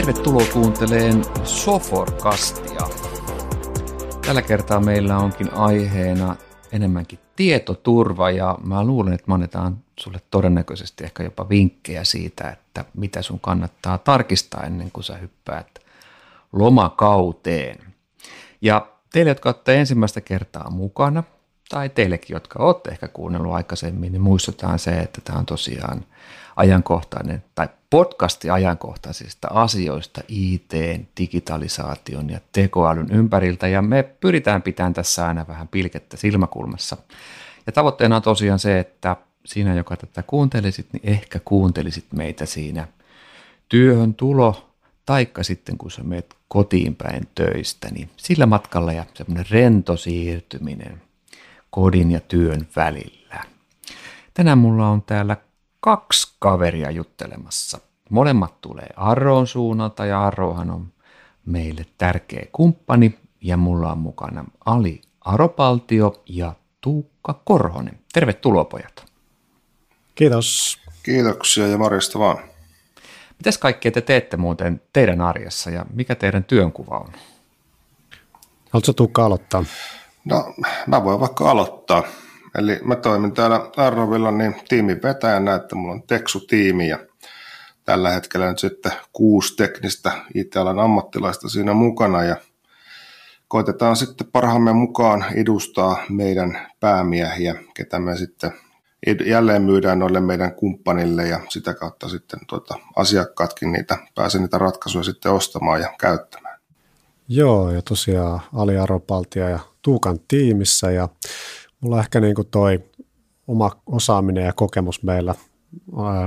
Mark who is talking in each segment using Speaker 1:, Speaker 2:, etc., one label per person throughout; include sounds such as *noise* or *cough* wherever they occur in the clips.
Speaker 1: Tervetuloa kuunteleen Soforkastia. Tällä kertaa meillä onkin aiheena enemmänkin tietoturva ja mä luulen, että annetaan sulle todennäköisesti ehkä jopa vinkkejä siitä, että mitä sun kannattaa tarkistaa ennen kuin sä hyppäät lomakauteen. Ja teille, jotka olette ensimmäistä kertaa mukana, tai teillekin, jotka olette ehkä kuunnellut aikaisemmin, niin muistutaan se, että tämä on tosiaan ajankohtainen tai podcasti ajankohtaisista asioista IT, digitalisaation ja tekoälyn ympäriltä ja me pyritään pitämään tässä aina vähän pilkettä silmäkulmassa. Ja tavoitteena on tosiaan se, että sinä, joka tätä kuuntelisit, niin ehkä kuuntelisit meitä siinä työhön tulo, taikka sitten kun sä menet kotiin päin töistä, niin sillä matkalla ja semmoinen rento siirtyminen kodin ja työn välillä. Tänään mulla on täällä kaksi kaveria juttelemassa. Molemmat tulee Arroon suunnalta ja Arrohan on meille tärkeä kumppani ja mulla on mukana Ali Aropaltio ja Tuukka Korhonen. Tervetuloa pojat.
Speaker 2: Kiitos.
Speaker 3: Kiitoksia ja morjesta vaan.
Speaker 1: Mitäs kaikkea te teette muuten teidän arjessa ja mikä teidän työnkuva on?
Speaker 2: Haluatko Tuukka aloittaa?
Speaker 3: No, mä voin vaikka aloittaa. Eli mä toimin täällä Arrovilla niin tiimin vetäjänä, että mulla on Teksu-tiimi ja tällä hetkellä nyt sitten kuusi teknistä IT-alan ammattilaista siinä mukana ja koitetaan sitten parhaamme mukaan edustaa meidän päämiehiä, ketä me sitten jälleen myydään noille meidän kumppanille ja sitä kautta sitten tuota, asiakkaatkin niitä, pääsee niitä ratkaisuja sitten ostamaan ja käyttämään.
Speaker 2: Joo, ja tosiaan Ali Aropaltia ja Tuukan tiimissä ja mulla ehkä niin kuin toi oma osaaminen ja kokemus meillä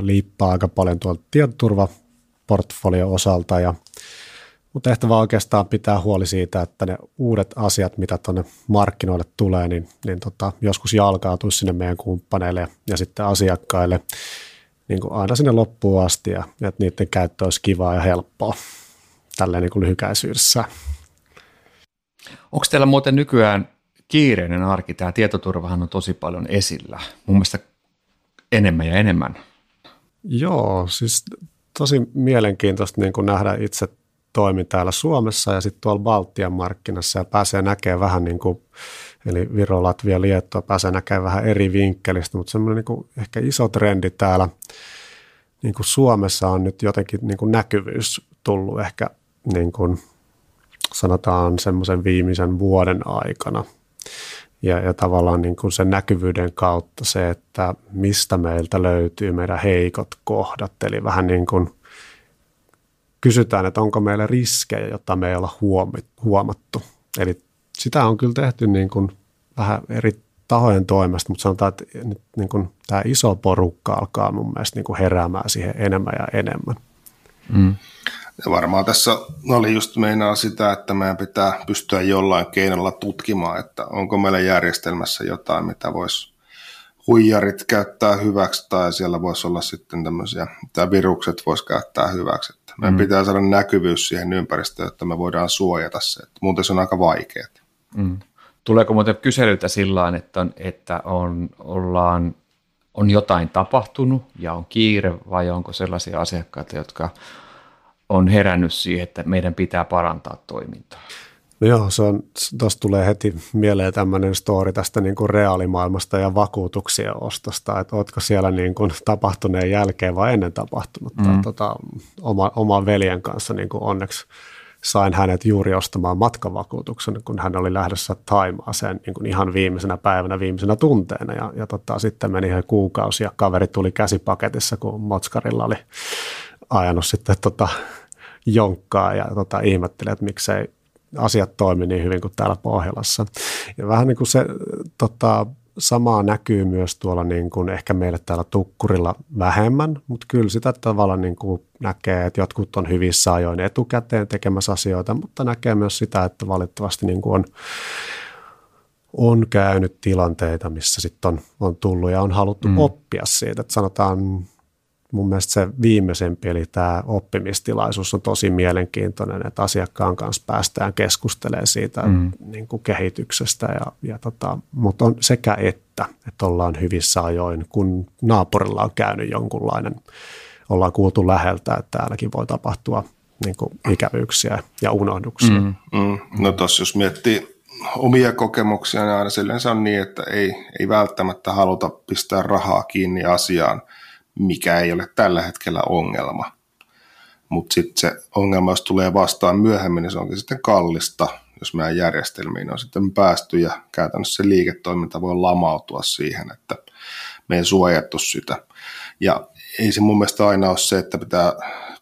Speaker 2: liippaa aika paljon tuolta tietoturvaportfolio osalta ja mutta tehtävä oikeastaan pitää huoli siitä, että ne uudet asiat, mitä tuonne markkinoille tulee, niin, niin tota, joskus jalkautuisi sinne meidän kumppaneille ja sitten asiakkaille niin kuin aina sinne loppuun asti ja, ja että niiden käyttö olisi kivaa ja helppoa tälleen niin kuin lyhykäisyydessä.
Speaker 1: Onko teillä muuten nykyään kiireinen arki, tämä tietoturvahan on tosi paljon esillä, mun mielestä enemmän ja enemmän.
Speaker 2: Joo, siis tosi mielenkiintoista niin kuin nähdä itse toimin täällä Suomessa ja sitten tuolla Baltian markkinassa ja pääsee näkemään vähän niin kuin, eli Viro, Latvia, Liettua pääsee näkemään vähän eri vinkkelistä, mutta semmoinen niin kuin ehkä iso trendi täällä niin kuin Suomessa on nyt jotenkin niin kuin näkyvyys tullut ehkä niin kuin sanotaan semmoisen viimeisen vuoden aikana. Ja, ja tavallaan niin kuin sen näkyvyyden kautta se, että mistä meiltä löytyy meidän heikot kohdat. Eli vähän niin kuin kysytään, että onko meillä riskejä, jotta me ei olla huomattu. Eli sitä on kyllä tehty niin kuin vähän eri tahojen toimesta, mutta sanotaan, että nyt niin kuin tämä iso porukka alkaa mun mielestä niin kuin heräämään siihen enemmän ja enemmän. Mm.
Speaker 3: Ja varmaan tässä oli just meinaa sitä, että meidän pitää pystyä jollain keinolla tutkimaan, että onko meillä järjestelmässä jotain, mitä voisi huijarit käyttää hyväksi, tai siellä voisi olla sitten tämmöisiä, mitä virukset voisi käyttää hyväksi. Että meidän mm. pitää saada näkyvyys siihen ympäristöön, että me voidaan suojata se. Että muuten se on aika vaikeaa. Mm.
Speaker 1: Tuleeko muuten kyselyitä sillä että, on, että on, ollaan, on jotain tapahtunut ja on kiire, vai onko sellaisia asiakkaita, jotka on herännyt siihen, että meidän pitää parantaa toimintaa.
Speaker 2: No joo, se on, tuosta tulee heti mieleen tämmöinen story tästä niin kuin reaalimaailmasta ja vakuutuksien ostosta, että ootko siellä niin kuin tapahtuneen jälkeen vai ennen tapahtunut. Mm. Tota, oma, oman veljen kanssa niin kuin onneksi sain hänet juuri ostamaan matkavakuutuksen, kun hän oli lähdössä Taimaaseen niin kuin ihan viimeisenä päivänä, viimeisenä tunteena. Ja, ja tota, sitten meni ihan kuukausi ja kaveri tuli käsipaketissa, kun Motskarilla oli ajanut sitten tota, jonkkaa ja tota, ihmettelee, että miksei asiat toimi niin hyvin kuin täällä Pohjolassa. Ja vähän niin kuin se tota, samaa näkyy myös tuolla niin kuin ehkä meille täällä Tukkurilla vähemmän, mutta kyllä sitä tavalla niin kuin näkee, että jotkut on hyvissä ajoin etukäteen tekemässä asioita, mutta näkee myös sitä, että valitettavasti niin kuin on on käynyt tilanteita, missä sitten on, on tullut ja on haluttu mm. oppia siitä. Että sanotaan mun mielestä se viimeisempi, eli tämä oppimistilaisuus on tosi mielenkiintoinen, että asiakkaan kanssa päästään keskustelemaan siitä mm. niin kuin kehityksestä, ja, ja tota, mutta on sekä että, että ollaan hyvissä ajoin, kun naapurilla on käynyt jonkunlainen, ollaan kuultu läheltä, että täälläkin voi tapahtua niin kuin ikävyyksiä ja unohduksia. Mm.
Speaker 3: Mm. No tuossa jos miettii omia kokemuksia, niin aina silleen se on niin, että ei, ei välttämättä haluta pistää rahaa kiinni asiaan, mikä ei ole tällä hetkellä ongelma. Mutta sitten se ongelma, jos tulee vastaan myöhemmin, niin se onkin sitten kallista, jos meidän järjestelmiin on sitten päästy ja käytännössä se liiketoiminta voi lamautua siihen, että me ei suojattu sitä. Ja ei se mun mielestä aina ole se, että pitää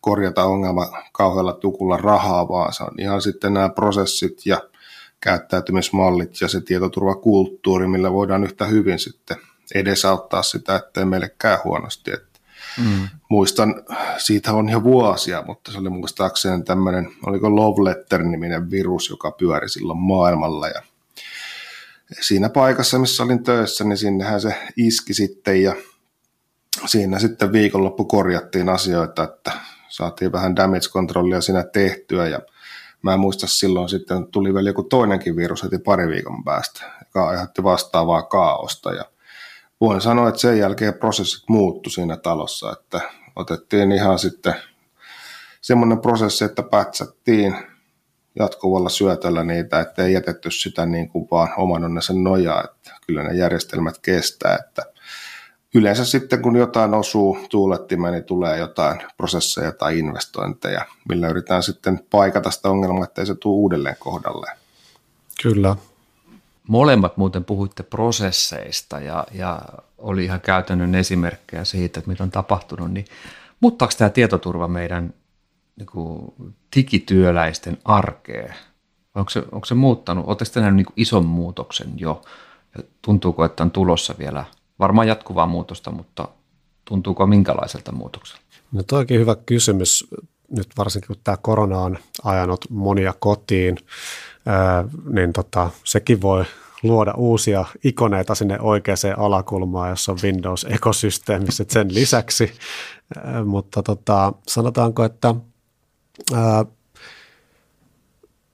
Speaker 3: korjata ongelma kauhealla tukulla rahaa, vaan se on ihan sitten nämä prosessit ja käyttäytymismallit ja se tietoturvakulttuuri, millä voidaan yhtä hyvin sitten edesauttaa sitä, ettei meille käy huonosti. Et mm. Muistan, siitä on jo vuosia, mutta se oli muistaakseni tämmöinen, oliko Love Letter-niminen virus, joka pyöri silloin maailmalla ja siinä paikassa, missä olin töissä, niin sinnehän se iski sitten ja siinä sitten viikonloppu korjattiin asioita, että saatiin vähän damage controllia siinä tehtyä ja mä en muista silloin sitten tuli vielä joku toinenkin virus heti pari viikon päästä, joka aiheutti vastaavaa kaaosta ja voin sanoa, että sen jälkeen prosessit muuttu siinä talossa, että otettiin ihan sitten semmoinen prosessi, että pätsättiin jatkuvalla syötöllä niitä, että ei jätetty sitä niin kuin vaan oman onnensa nojaa, että kyllä ne järjestelmät kestää, että yleensä sitten kun jotain osuu tuulettimeen, niin tulee jotain prosesseja tai investointeja, millä yritetään sitten paikata sitä ongelmaa, ettei se tule uudelleen kohdalleen.
Speaker 2: Kyllä.
Speaker 1: Molemmat muuten puhuitte prosesseista ja, ja oli ihan käytännön esimerkkejä siitä, että mitä on tapahtunut, niin muuttaako tämä tietoturva meidän niin kuin, digityöläisten arkeen? Onko se, onko se muuttanut? Oletteko nähnyt niin ison muutoksen jo? Ja tuntuuko, että on tulossa vielä – varmaan jatkuvaa muutosta, mutta tuntuuko minkälaiselta muutokselta?
Speaker 2: No toikin hyvä kysymys, nyt varsinkin kun tämä korona on ajanut monia kotiin, niin tota, sekin voi luoda uusia ikoneita sinne oikeaan alakulmaan, jossa on Windows-ekosysteemissä sen lisäksi. Mutta tota, sanotaanko, että ää,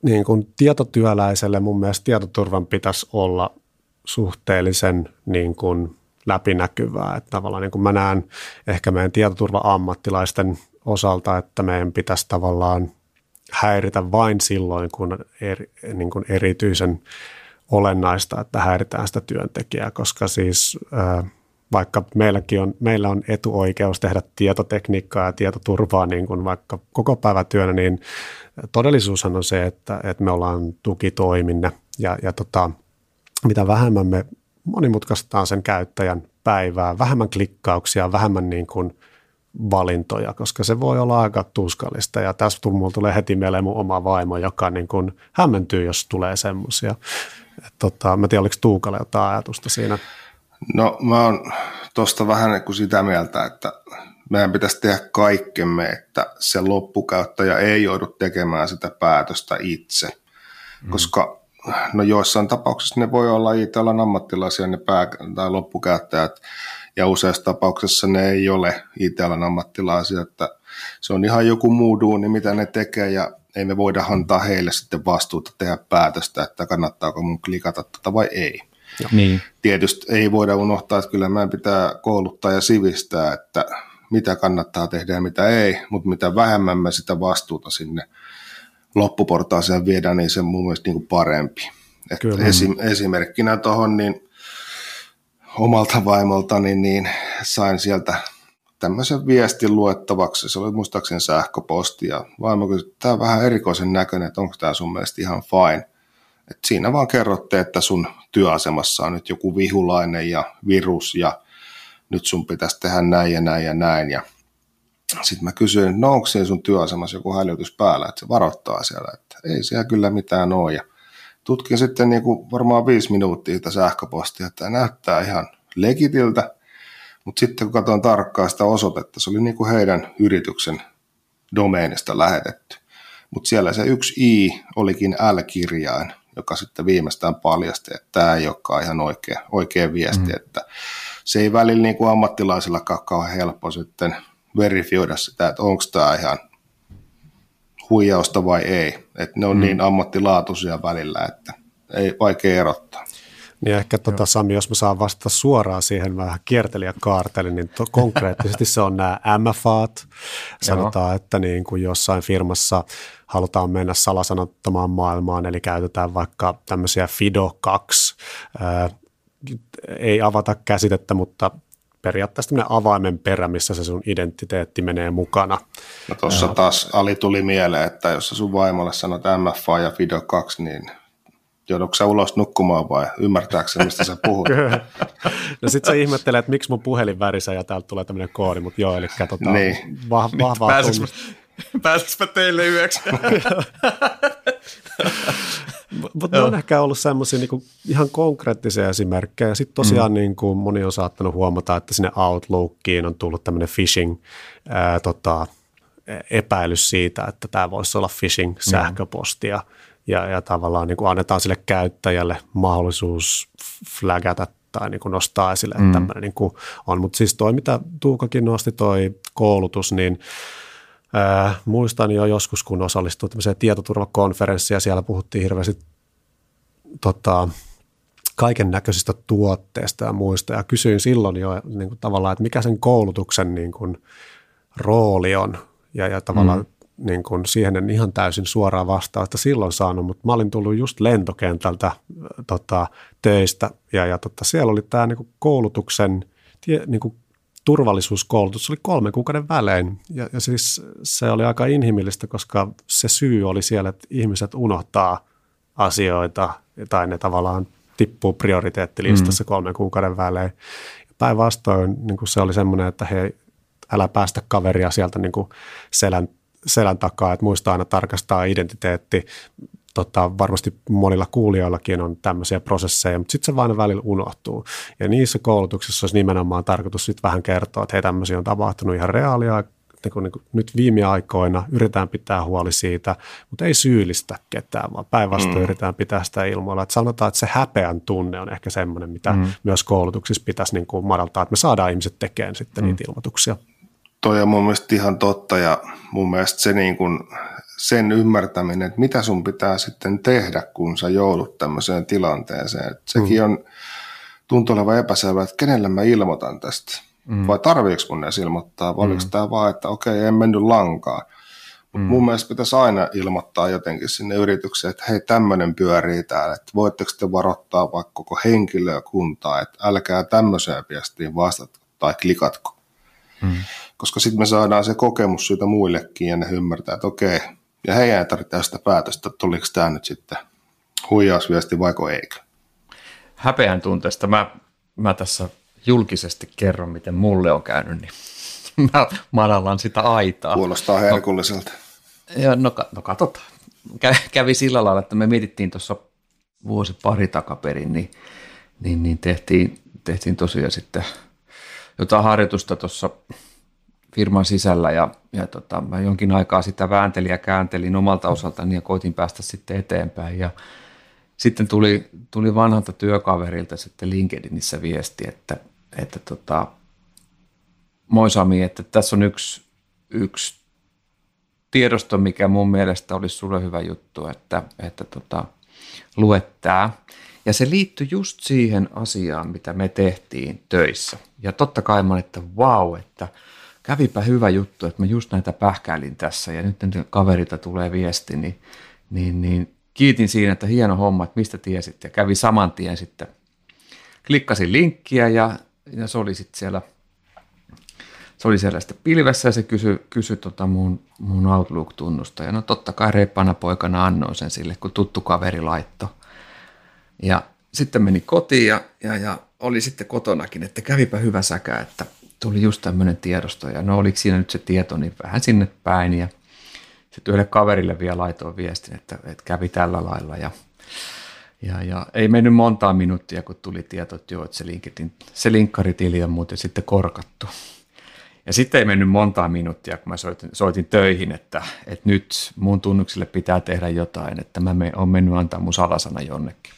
Speaker 2: niin kuin tietotyöläiselle mun mielestä tietoturvan pitäisi olla suhteellisen niin kuin läpinäkyvää. Että tavallaan niin kuin mä näen ehkä meidän tietoturva-ammattilaisten osalta, että meidän pitäisi tavallaan häiritä vain silloin, kun, eri, niin kuin erityisen olennaista, että häiritään sitä työntekijää, koska siis vaikka meilläkin on, meillä on etuoikeus tehdä tietotekniikkaa ja tietoturvaa niin kuin vaikka koko päivätyönä, niin todellisuushan on se, että, että me ollaan tukitoiminne ja, ja tota, mitä vähemmän me monimutkaistetaan sen käyttäjän päivää, vähemmän klikkauksia, vähemmän niin kuin valintoja, koska se voi olla aika tuskallista. Ja tässä mulla tulee heti mieleen mun oma vaimo, joka niin kuin hämmentyy, jos tulee semmoisia. Tota, mä tiedän, oliko Tuukalla jotain ajatusta siinä?
Speaker 3: No mä oon tuosta vähän niin kuin sitä mieltä, että meidän pitäisi tehdä kaikkemme, että se loppukäyttäjä ei joudu tekemään sitä päätöstä itse. Mm. Koska no joissain tapauksissa ne voi olla IT-alan ammattilaisia ne pää- tai loppukäyttäjät, ja useissa tapauksissa ne ei ole IT-alan ammattilaisia, että se on ihan joku muu duuni, mitä ne tekee, ja ei me voida antaa heille sitten vastuuta tehdä päätöstä, että kannattaako mun klikata tuota vai ei. Niin. Tietysti ei voida unohtaa, että kyllä meidän pitää kouluttaa ja sivistää, että mitä kannattaa tehdä ja mitä ei, mutta mitä vähemmän me sitä vastuuta sinne loppuportaaseen viedään, niin se mun mielestä niin kuin parempi. Esim, esimerkkinä tuohon, niin omalta vaimoltani, niin sain sieltä tämmöisen viestin luettavaksi. Se oli muistaakseni sähköposti ja vaimo kysyi, tämä on vähän erikoisen näköinen, että onko tämä sun mielestä ihan fine. Et siinä vaan kerrotte, että sun työasemassa on nyt joku vihulainen ja virus ja nyt sun pitäisi tehdä näin ja näin ja näin. Ja sitten mä kysyin, no onko siellä sun työasemassa joku hälytys päällä, että se varoittaa siellä, että ei siellä kyllä mitään ole. Ja tutkin sitten niin kuin varmaan viisi minuuttia sitä sähköpostia, että näyttää ihan legitiltä, mutta sitten kun katsoin tarkkaan sitä osoitetta, se oli niin kuin heidän yrityksen domeenista lähetetty. Mutta siellä se yksi I olikin L-kirjain, joka sitten viimeistään paljasti, että tämä ei olekaan ihan oikea, oikea viesti, mm. että se ei välillä niin kuin ammattilaisilla kauhean helppo sitten verifioida sitä, että onko tämä ihan huijausta vai ei. Että ne on mm. niin ammattilaatuisia välillä, että ei vaikea erottaa.
Speaker 2: Niin ehkä tota, Sami, jos mä saan vastata suoraan siihen vähän kiertelijä kaarteli, niin to, konkreettisesti se on nämä MFAt. Sanotaan, että niin kuin jossain firmassa halutaan mennä salasanottomaan maailmaan, eli käytetään vaikka tämmöisiä FIDO 2, ää, ei avata käsitettä, mutta periaatteessa tämmöinen avaimen perä, missä se sun identiteetti menee mukana.
Speaker 3: No tuossa taas Ali tuli mieleen, että jos sun vaimolle sanot MFA ja FIDO 2, niin joudutko ulos nukkumaan vai ymmärtääkö mistä sä *laughs* puhut?
Speaker 2: no sit sä ihmettelet, että miksi mun puhelin värisee ja täältä tulee tämmöinen koodi, mutta joo, eli tota,
Speaker 3: niin.
Speaker 2: vah, vahvaa
Speaker 1: Pääsikö, *laughs* pääsikö teille yöksi? *laughs*
Speaker 2: Mutta ne on ehkä ollut semmoisia niinku ihan konkreettisia esimerkkejä. Sitten tosiaan mm. niinku moni on saattanut huomata, että sinne Outlookiin on tullut tämmöinen phishing ää, tota, epäilys siitä, että tämä voisi olla phishing-sähköpostia. Mm. Ja, ja tavallaan niin kuin annetaan sille käyttäjälle mahdollisuus flagata tai niin kuin nostaa esille, että mm. tämmöinen niin kuin on. Mutta siis toi, mitä Tuukakin nosti, toi koulutus, niin – Ää, muistan jo joskus, kun osallistuin tämmöiseen tietoturvakonferenssiin ja siellä puhuttiin hirveästi tota, kaiken näköisistä tuotteista ja muista. Ja kysyin silloin jo niin kuin tavallaan, että mikä sen koulutuksen niin kuin, rooli on. Ja, ja tavallaan mm. niin kuin, siihen en ihan täysin suoraan vastausta silloin saanut, mutta mä olin tullut just lentokentältä tota, töistä. Ja, ja tota, siellä oli tämä niin kuin, koulutuksen tie, niin kuin, turvallisuuskoulutus oli kolmen kuukauden välein. Ja, ja siis se oli aika inhimillistä, koska se syy oli siellä, että ihmiset unohtaa asioita tai ne tavallaan tippuu prioriteettilistassa mm. kolmen kuukauden välein. Päinvastoin niin se oli semmoinen, että he, älä päästä kaveria sieltä niin selän, selän takaa, että muista aina tarkastaa identiteetti, tota, varmasti monilla kuulijoillakin on tämmöisiä prosesseja, mutta sitten se vain välillä unohtuu. Ja niissä koulutuksissa olisi nimenomaan tarkoitus sitten vähän kertoa, että hei tämmöisiä on tapahtunut ihan reaalia, niin kuin, niin kuin nyt viime aikoina yritetään pitää huoli siitä, mutta ei syyllistä ketään, vaan päinvastoin mm. yritetään pitää sitä ilmoilla. Että sanotaan, että se häpeän tunne on ehkä semmoinen, mitä mm. myös koulutuksissa pitäisi niin kuin madaltaa, että me saadaan ihmiset tekemään sitten mm. niitä ilmoituksia.
Speaker 3: Toi on mun mielestä ihan totta ja mun mielestä se niin kuin sen ymmärtäminen, että mitä sun pitää sitten tehdä, kun sä joudut tämmöiseen tilanteeseen. Että sekin mm. on, tuntuu olevan epäselvää, että kenelle mä ilmoitan tästä. Mm. Vai tarviiko mun edes ilmoittaa, vai mm. oliko tämä vaan, että okei, en mennyt lankaan. Mutta mm. mun mielestä pitäisi aina ilmoittaa jotenkin sinne yritykseen, että hei, tämmöinen pyörii täällä, että voitteko te varoittaa vaikka koko henkilökuntaa, että älkää tämmöiseen viestiin vastata tai klikatko. Mm. Koska sitten me saadaan se kokemus siitä muillekin ja ne ymmärtää, että okei, ja heidän ei tarvitse sitä päätöstä, että oliko tämä nyt sitten huijausviesti vaiko eikö.
Speaker 1: Häpeän tunteesta mä, mä tässä julkisesti kerron, miten mulle on käynyt, niin *laughs* mä madallan sitä aitaa.
Speaker 3: Kuulostaa herkulliselta.
Speaker 1: No, ja no, no katsotaan. Kävi sillä lailla, että me mietittiin tuossa vuosi pari takaperin, niin, niin, niin tehtiin, tehtiin tosiaan sitten jotain harjoitusta tuossa firman sisällä ja, ja tota, mä jonkin aikaa sitä vääntelin ja kääntelin omalta osaltani ja koitin päästä sitten eteenpäin ja sitten tuli, tuli vanhalta työkaverilta sitten LinkedInissä viesti, että, että tota, moi Sami, että tässä on yksi, yksi tiedosto, mikä mun mielestä olisi sulle hyvä juttu, että, että tota, luet tämä. Ja se liittyy just siihen asiaan, mitä me tehtiin töissä. Ja totta kai mä että vau, wow, että – kävipä hyvä juttu, että mä just näitä pähkäilin tässä ja nyt kaverilta tulee viesti, niin, niin, niin kiitin siinä, että hieno homma, että mistä tiesit ja kävi saman tien sitten. Klikkasin linkkiä ja, ja se oli sitten siellä, se oli siellä sitten pilvessä ja se kysyi, kysyi tota mun, mun Outlook-tunnusta. Ja no totta kai reippana poikana annoin sen sille, kun tuttu kaveri laitto. Ja sitten meni kotiin ja, ja, ja oli sitten kotonakin, että kävipä hyvä säkä, että tuli just tämmöinen tiedosto ja no oliko siinä nyt se tieto niin vähän sinne päin ja sitten yhdelle kaverille vielä laitoin viestin, että, että kävi tällä lailla ja, ja, ja ei mennyt montaa minuuttia, kun tuli tieto, että joo, että se, linkitin, se linkkaritili on muuten sitten korkattu. Ja sitten ei mennyt montaa minuuttia, kun mä soitin, soitin töihin, että, että nyt mun tunnuksille pitää tehdä jotain, että mä oon mennyt antaa mun salasana jonnekin.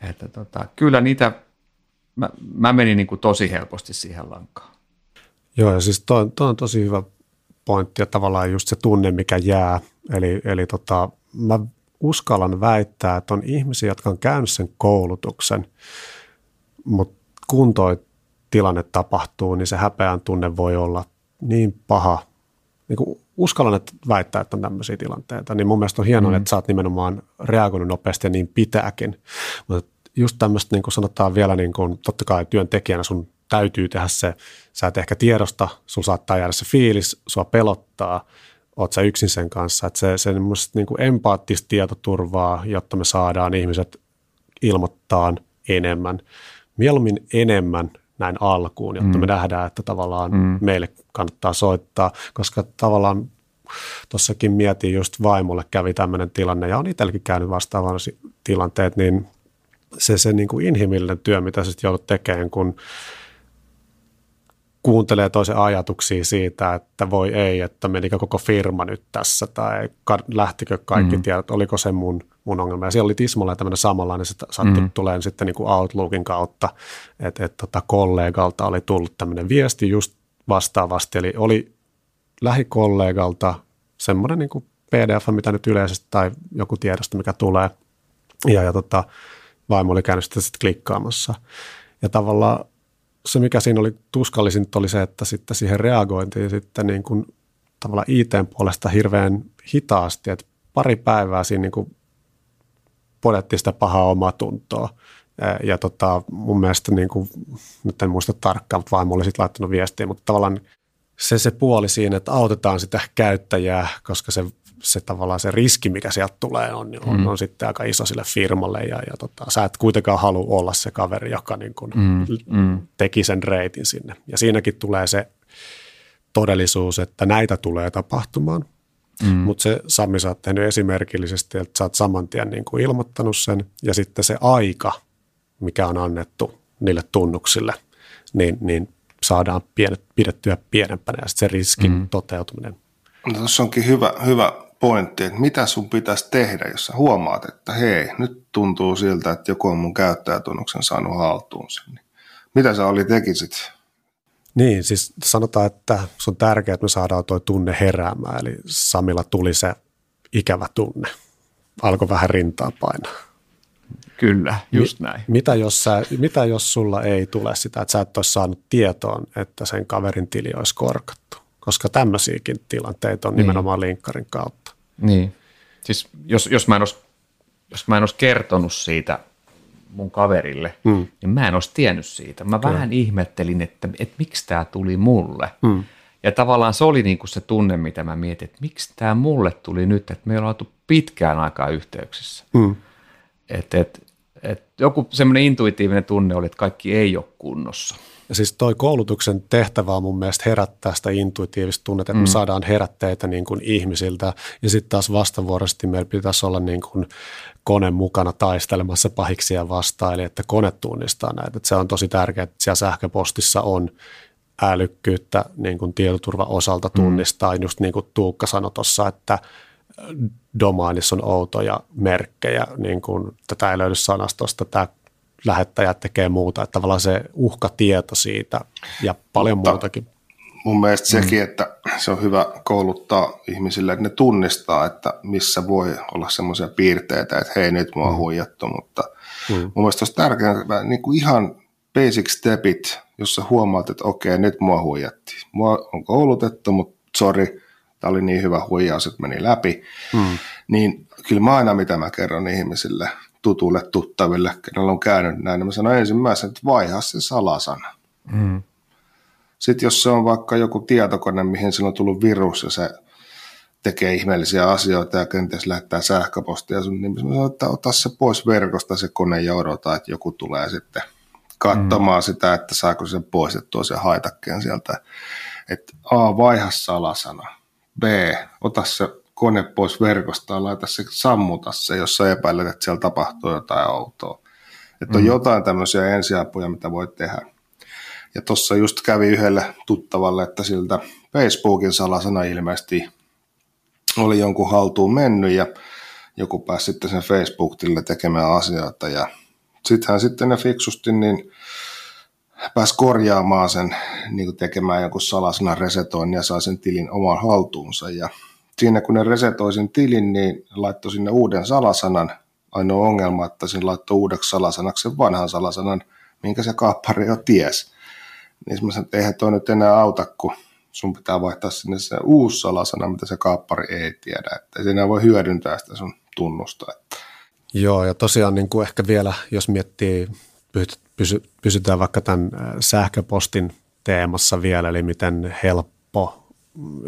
Speaker 1: Että tota, kyllä niitä mä, mä menin niin kuin tosi helposti siihen lankaan.
Speaker 2: Joo, ja siis toi, toi on tosi hyvä pointti ja tavallaan just se tunne, mikä jää. Eli, eli tota, mä uskallan väittää, että on ihmisiä, jotka on käynyt sen koulutuksen, mutta kun toi tilanne tapahtuu, niin se häpeän tunne voi olla niin paha. Niin kuin uskallan että väittää, että on tämmöisiä tilanteita, niin mun mielestä on hienoa, mm. että sä oot nimenomaan reagoinut nopeasti ja niin pitääkin. Mutta just tämmöistä, niin kuin sanotaan vielä, niin kuin, totta kai työntekijänä sun täytyy tehdä se, sä et ehkä tiedosta, sun saattaa jäädä se fiilis, sua pelottaa, oot sä yksin sen kanssa, että se, se niin kuin empaattista tietoturvaa, jotta me saadaan ihmiset ilmoittaa enemmän, mieluummin enemmän näin alkuun, jotta mm. me nähdään, että tavallaan mm. meille kannattaa soittaa, koska tavallaan tuossakin mietin just vaimolle kävi tämmöinen tilanne ja on itselläkin käynyt vastaavan tilanteet, niin se, se niin kuin inhimillinen työ, mitä sä joudut tekemään, kun kuuntelee toisen ajatuksia siitä, että voi ei, että menikö koko firma nyt tässä tai lähtikö kaikki mm. tiedot, oliko se mun, mun ongelma. Ja siellä oli Tismalla tämmöinen samanlainen, se sattui mm. tulee sitten niin kuin Outlookin kautta, että, että tota kollegalta oli tullut tämmöinen viesti just vastaavasti, eli oli lähikollegalta semmoinen niin kuin PDF, mitä nyt yleisesti tai joku tiedosto, mikä tulee, ja, ja tota, vaimo oli käynyt sitä sitten klikkaamassa. Ja tavallaan se, mikä siinä oli tuskallisinta, oli se, että sitten siihen reagointiin sitten niin kuin tavallaan IT-puolesta hirveän hitaasti, että pari päivää siinä niin kuin podettiin sitä pahaa omatuntoa. Ja, ja tota, mun mielestä, niin kuin, nyt en muista tarkkaan, mutta vaimo oli sitten laittanut viestiä, mutta tavallaan se, se puoli siinä, että autetaan sitä käyttäjää, koska se se tavallaan se riski, mikä sieltä tulee, on, on, mm. on sitten aika iso sille firmalle ja, ja tota, sä et kuitenkaan halua olla se kaveri, joka niin kuin mm. Mm. teki sen reitin sinne. Ja siinäkin tulee se todellisuus, että näitä tulee tapahtumaan, mm. mutta se Sami, sä oot tehnyt esimerkillisesti, että sä oot saman tien niin kuin ilmoittanut sen ja sitten se aika, mikä on annettu niille tunnuksille, niin, niin saadaan pienet, pidettyä pienempänä ja sitten se riskin mm. toteutuminen.
Speaker 3: No, tuossa onkin hyvä, hyvä pointti, että mitä sun pitäisi tehdä, jos sä huomaat, että hei, nyt tuntuu siltä, että joku on mun käyttäjätunnuksen saanut haltuun sen. Niin mitä sä oli tekisit?
Speaker 2: Niin, siis sanotaan, että se on tärkeää, että me saadaan tuo tunne heräämään. Eli Samilla tuli se ikävä tunne. Alkoi vähän rintaa painaa.
Speaker 1: Kyllä, just näin.
Speaker 2: Mitä jos, sä, mitä jos sulla ei tule sitä, että sä et olisi saanut tietoon, että sen kaverin tili olisi korkattu? Koska tämmöisiäkin tilanteita on niin. nimenomaan linkkarin kautta.
Speaker 1: Niin. Siis jos, jos, mä en olisi, jos mä en olisi kertonut siitä mun kaverille, mm. niin mä en olisi tiennyt siitä. Mä Kyllä. vähän ihmettelin, että, että miksi tämä tuli mulle. Mm. Ja tavallaan se oli niinku se tunne, mitä mä mietin, että miksi tämä mulle tuli nyt, että me ollaan oltu pitkään aikaa yhteyksissä. Mm. Et, et, et joku semmoinen intuitiivinen tunne oli, että kaikki ei ole kunnossa.
Speaker 2: Ja siis toi koulutuksen tehtävä on mun mielestä herättää sitä intuitiivista tunnetta, että mm. me saadaan herätteitä niin kuin ihmisiltä. Ja sitten taas vastavuoroisesti meillä pitäisi olla niin kuin kone mukana taistelemassa pahiksia vastaan, eli että kone tunnistaa näitä. Että se on tosi tärkeää, että siellä sähköpostissa on älykkyyttä niin kuin tietoturva osalta mm. tunnistaa. Mm. Just niin kuin Tuukka sanoi tuossa, että domainissa on outoja merkkejä, niin kuin tätä ei löydy sanastosta, tämä lähettäjät tekee muuta, että tavallaan se uhkatieto siitä ja paljon Mutta muutakin.
Speaker 3: Mun mielestä mm. sekin, että se on hyvä kouluttaa ihmisille, että ne tunnistaa, että missä voi olla semmoisia piirteitä, että hei nyt mua on mm. huijattu, mutta mm. mun mielestä olisi tärkeää, niin kuin ihan basic stepit, jossa huomaat, että okei, nyt mua huijattiin. Mua on koulutettu, mutta sori, tämä oli niin hyvä huijaus, että meni läpi. Mm. Niin kyllä mä aina, mitä mä kerron ihmisille, tutuille tuttaville, kenellä on käynyt näin, niin mä sanon ensimmäisenä, että vaihaa se salasana. Mm. Sitten jos se on vaikka joku tietokone, mihin sillä on tullut virus ja se tekee ihmeellisiä asioita ja kenties lähettää sähköpostia sun, niin mä sanon, että ota se pois verkosta se kone ja odota, että joku tulee sitten katsomaan mm. sitä, että saako sen poistettua se haitakkeen sieltä. Että A, vaiha salasana. B, ota se kone pois verkosta ja laita se, sammuta se, jos sä epäilet, että siellä tapahtuu jotain outoa. Että on mm. jotain tämmöisiä ensiapuja, mitä voit tehdä. Ja tuossa just kävi yhdelle tuttavalle, että siltä Facebookin salasana ilmeisesti oli jonkun haltuun mennyt ja joku pääsi sitten sen Facebook-tille tekemään asioita ja sittenhän sitten ne fiksusti niin pääsi korjaamaan sen, niin tekemään jonkun salasanan resetoinnin ja sai sen tilin oman haltuunsa ja siinä kun ne resetoi sen tilin, niin laittoi sinne uuden salasanan. Ainoa ongelma, että siinä laittoi uudeksi salasanaksi sen vanhan salasanan, minkä se kaappari jo ties. Niin mä sanoin, että eihän toi nyt enää auta, kun sun pitää vaihtaa sinne se uusi salasana, mitä se kaappari ei tiedä. Että ei enää voi hyödyntää sitä sun tunnusta. Että.
Speaker 2: Joo, ja tosiaan niin kuin ehkä vielä, jos miettii, pysy, pysytään vaikka tämän sähköpostin teemassa vielä, eli miten helppo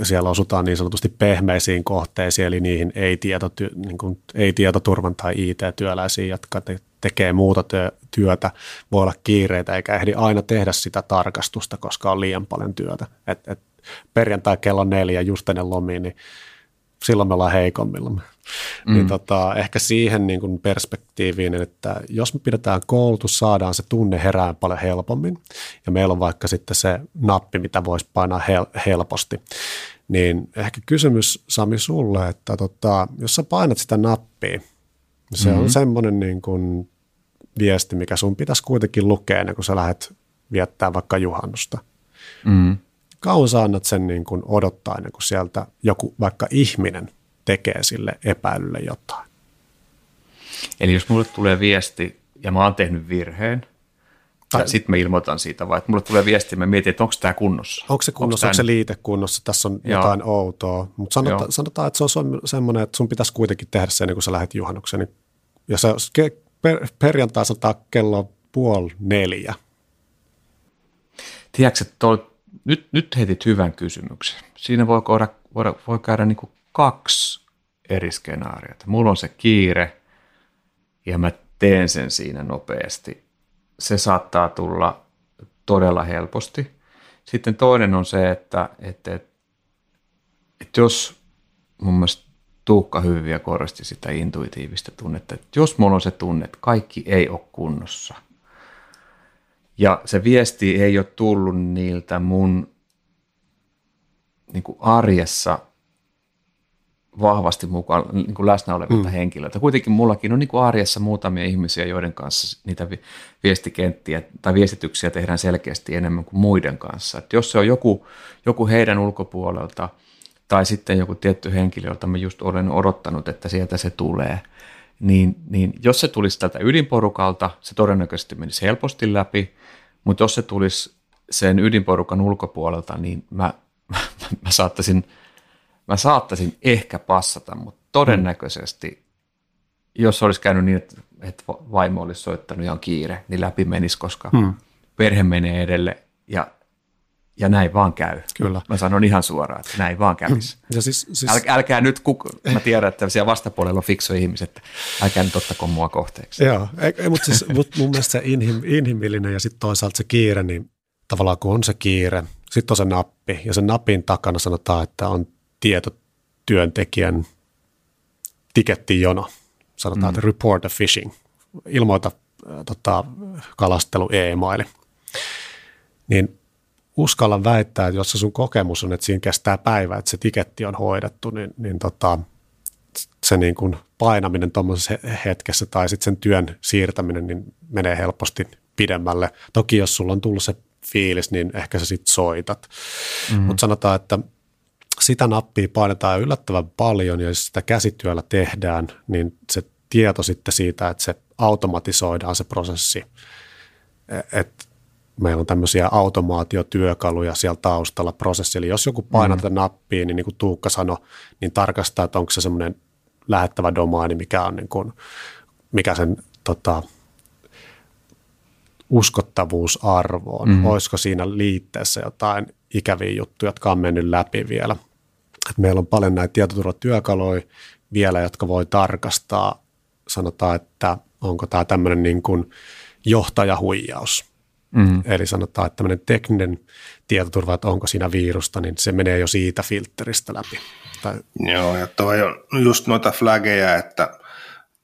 Speaker 2: siellä osutaan niin sanotusti pehmeisiin kohteisiin, eli niihin ei-tietoty, niin kuin ei-tietoturvan tai IT-työläisiin, jotka te, tekee muuta työtä, voi olla kiireitä eikä ehdi aina tehdä sitä tarkastusta, koska on liian paljon työtä. Et, et perjantai kello neljä just ennen lomiin, niin silloin me ollaan heikommilla. Niin mm. Niin tota, ehkä siihen niin kuin perspektiiviin, että jos me pidetään koulutus, saadaan se tunne herään paljon helpommin, ja meillä on vaikka sitten se nappi, mitä voisi painaa hel- helposti, niin ehkä kysymys Sami sulle, että tota, jos sä painat sitä nappia, se mm-hmm. on semmoinen niin kuin viesti, mikä sun pitäisi kuitenkin lukea ennen kuin sä lähdet viettää vaikka juhannusta. Mm-hmm kauan sä annat sen niin kuin odottaa ennen kuin sieltä joku vaikka ihminen tekee sille epäilylle jotain.
Speaker 1: Eli jos mulle tulee viesti ja mä oon tehnyt virheen, tai sitten mä ilmoitan siitä, vai että mulle tulee viesti ja mä mietin, että onko tämä kunnossa.
Speaker 2: Onko se kunnossa, onko, onko se liite kunnossa, tässä on Joo. jotain outoa. Mutta sanota, sanotaan, että se on semmoinen, että sun pitäisi kuitenkin tehdä se ennen kuin sä lähdet juhannukseen. Ja se per, perjantai sanotaan kello puoli neljä.
Speaker 1: Tiedätkö, että nyt, nyt heitit hyvän kysymyksen. Siinä voi, koida, voi, voi käydä niin kuin kaksi eri skenaariota. Mulla on se kiire ja mä teen sen siinä nopeasti. Se saattaa tulla todella helposti. Sitten toinen on se, että, että, että, että jos mun mielestä Tuukka hyvin vielä korosti sitä intuitiivista tunnetta, että jos mulla on se tunne, että kaikki ei ole kunnossa – ja se viesti ei ole tullut niiltä mun niin kuin arjessa vahvasti mukaan niin kuin läsnä olevilta mm. henkilöiltä. Kuitenkin mullakin on niin kuin arjessa muutamia ihmisiä, joiden kanssa niitä viestikenttiä tai viestityksiä tehdään selkeästi enemmän kuin muiden kanssa. Et jos se on joku, joku heidän ulkopuolelta tai sitten joku tietty henkilö, jolta mä just olen odottanut, että sieltä se tulee, niin, niin jos se tulisi tältä ydinporukalta, se todennäköisesti menisi helposti läpi, mutta jos se tulisi sen ydinporukan ulkopuolelta, niin mä, *laughs* mä, mä, saattaisin, mä saattaisin ehkä passata, mutta todennäköisesti, jos olisi käynyt niin, että, että vaimo olisi soittanut ja on kiire, niin läpi menisi, koska mm. perhe menee edelle ja ja näin vaan käy. Kyllä. Mä sanon ihan suoraan, että näin vaan kävisi. Ja siis, siis... Äl, älkää nyt, kuk... mä tiedän, että siellä vastapuolella on fiksuja ihmiset, älkää nyt ottako mua kohteeksi.
Speaker 2: Joo, ei, mutta siis, mut mun mielestä se inhim, inhimillinen ja sitten toisaalta se kiire, niin tavallaan kun on se kiire, sitten on se nappi ja sen napin takana sanotaan, että on tietotyöntekijän tikettijono. Sanotaan, mm. että report a fishing, ilmoita äh, tota, kalastelu e-maili. Niin uskalla väittää, että jos se sun kokemus on, että siinä kestää päivä, että se tiketti on hoidettu, niin, niin tota, se niin kuin painaminen tuommoisessa hetkessä tai sitten sen työn siirtäminen niin menee helposti pidemmälle. Toki jos sulla on tullut se fiilis, niin ehkä sä sitten soitat. Mm-hmm. Mutta sanotaan, että sitä nappia painetaan yllättävän paljon ja jos sitä käsityöllä tehdään, niin se tieto sitten siitä, että se automatisoidaan se prosessi, e-, että meillä on tämmöisiä automaatiotyökaluja siellä taustalla prosessi. Eli jos joku painaa mm. tätä nappia, niin niin kuin Tuukka sanoi, niin tarkastaa, että onko se semmoinen lähettävä domaini, mikä on niin kuin, mikä sen tota, uskottavuusarvo on. Mm. Olisiko siinä liitteessä jotain ikäviä juttuja, jotka on mennyt läpi vielä. Et meillä on paljon näitä tietoturvatyökaluja vielä, jotka voi tarkastaa, sanotaan, että onko tämä tämmöinen niin kuin johtajahuijaus – Mm. Eli sanotaan, että tämmöinen tekninen tietoturva, että onko siinä virusta, niin se menee jo siitä filteristä läpi. Tai...
Speaker 3: Joo, ja toi on just noita flageja, että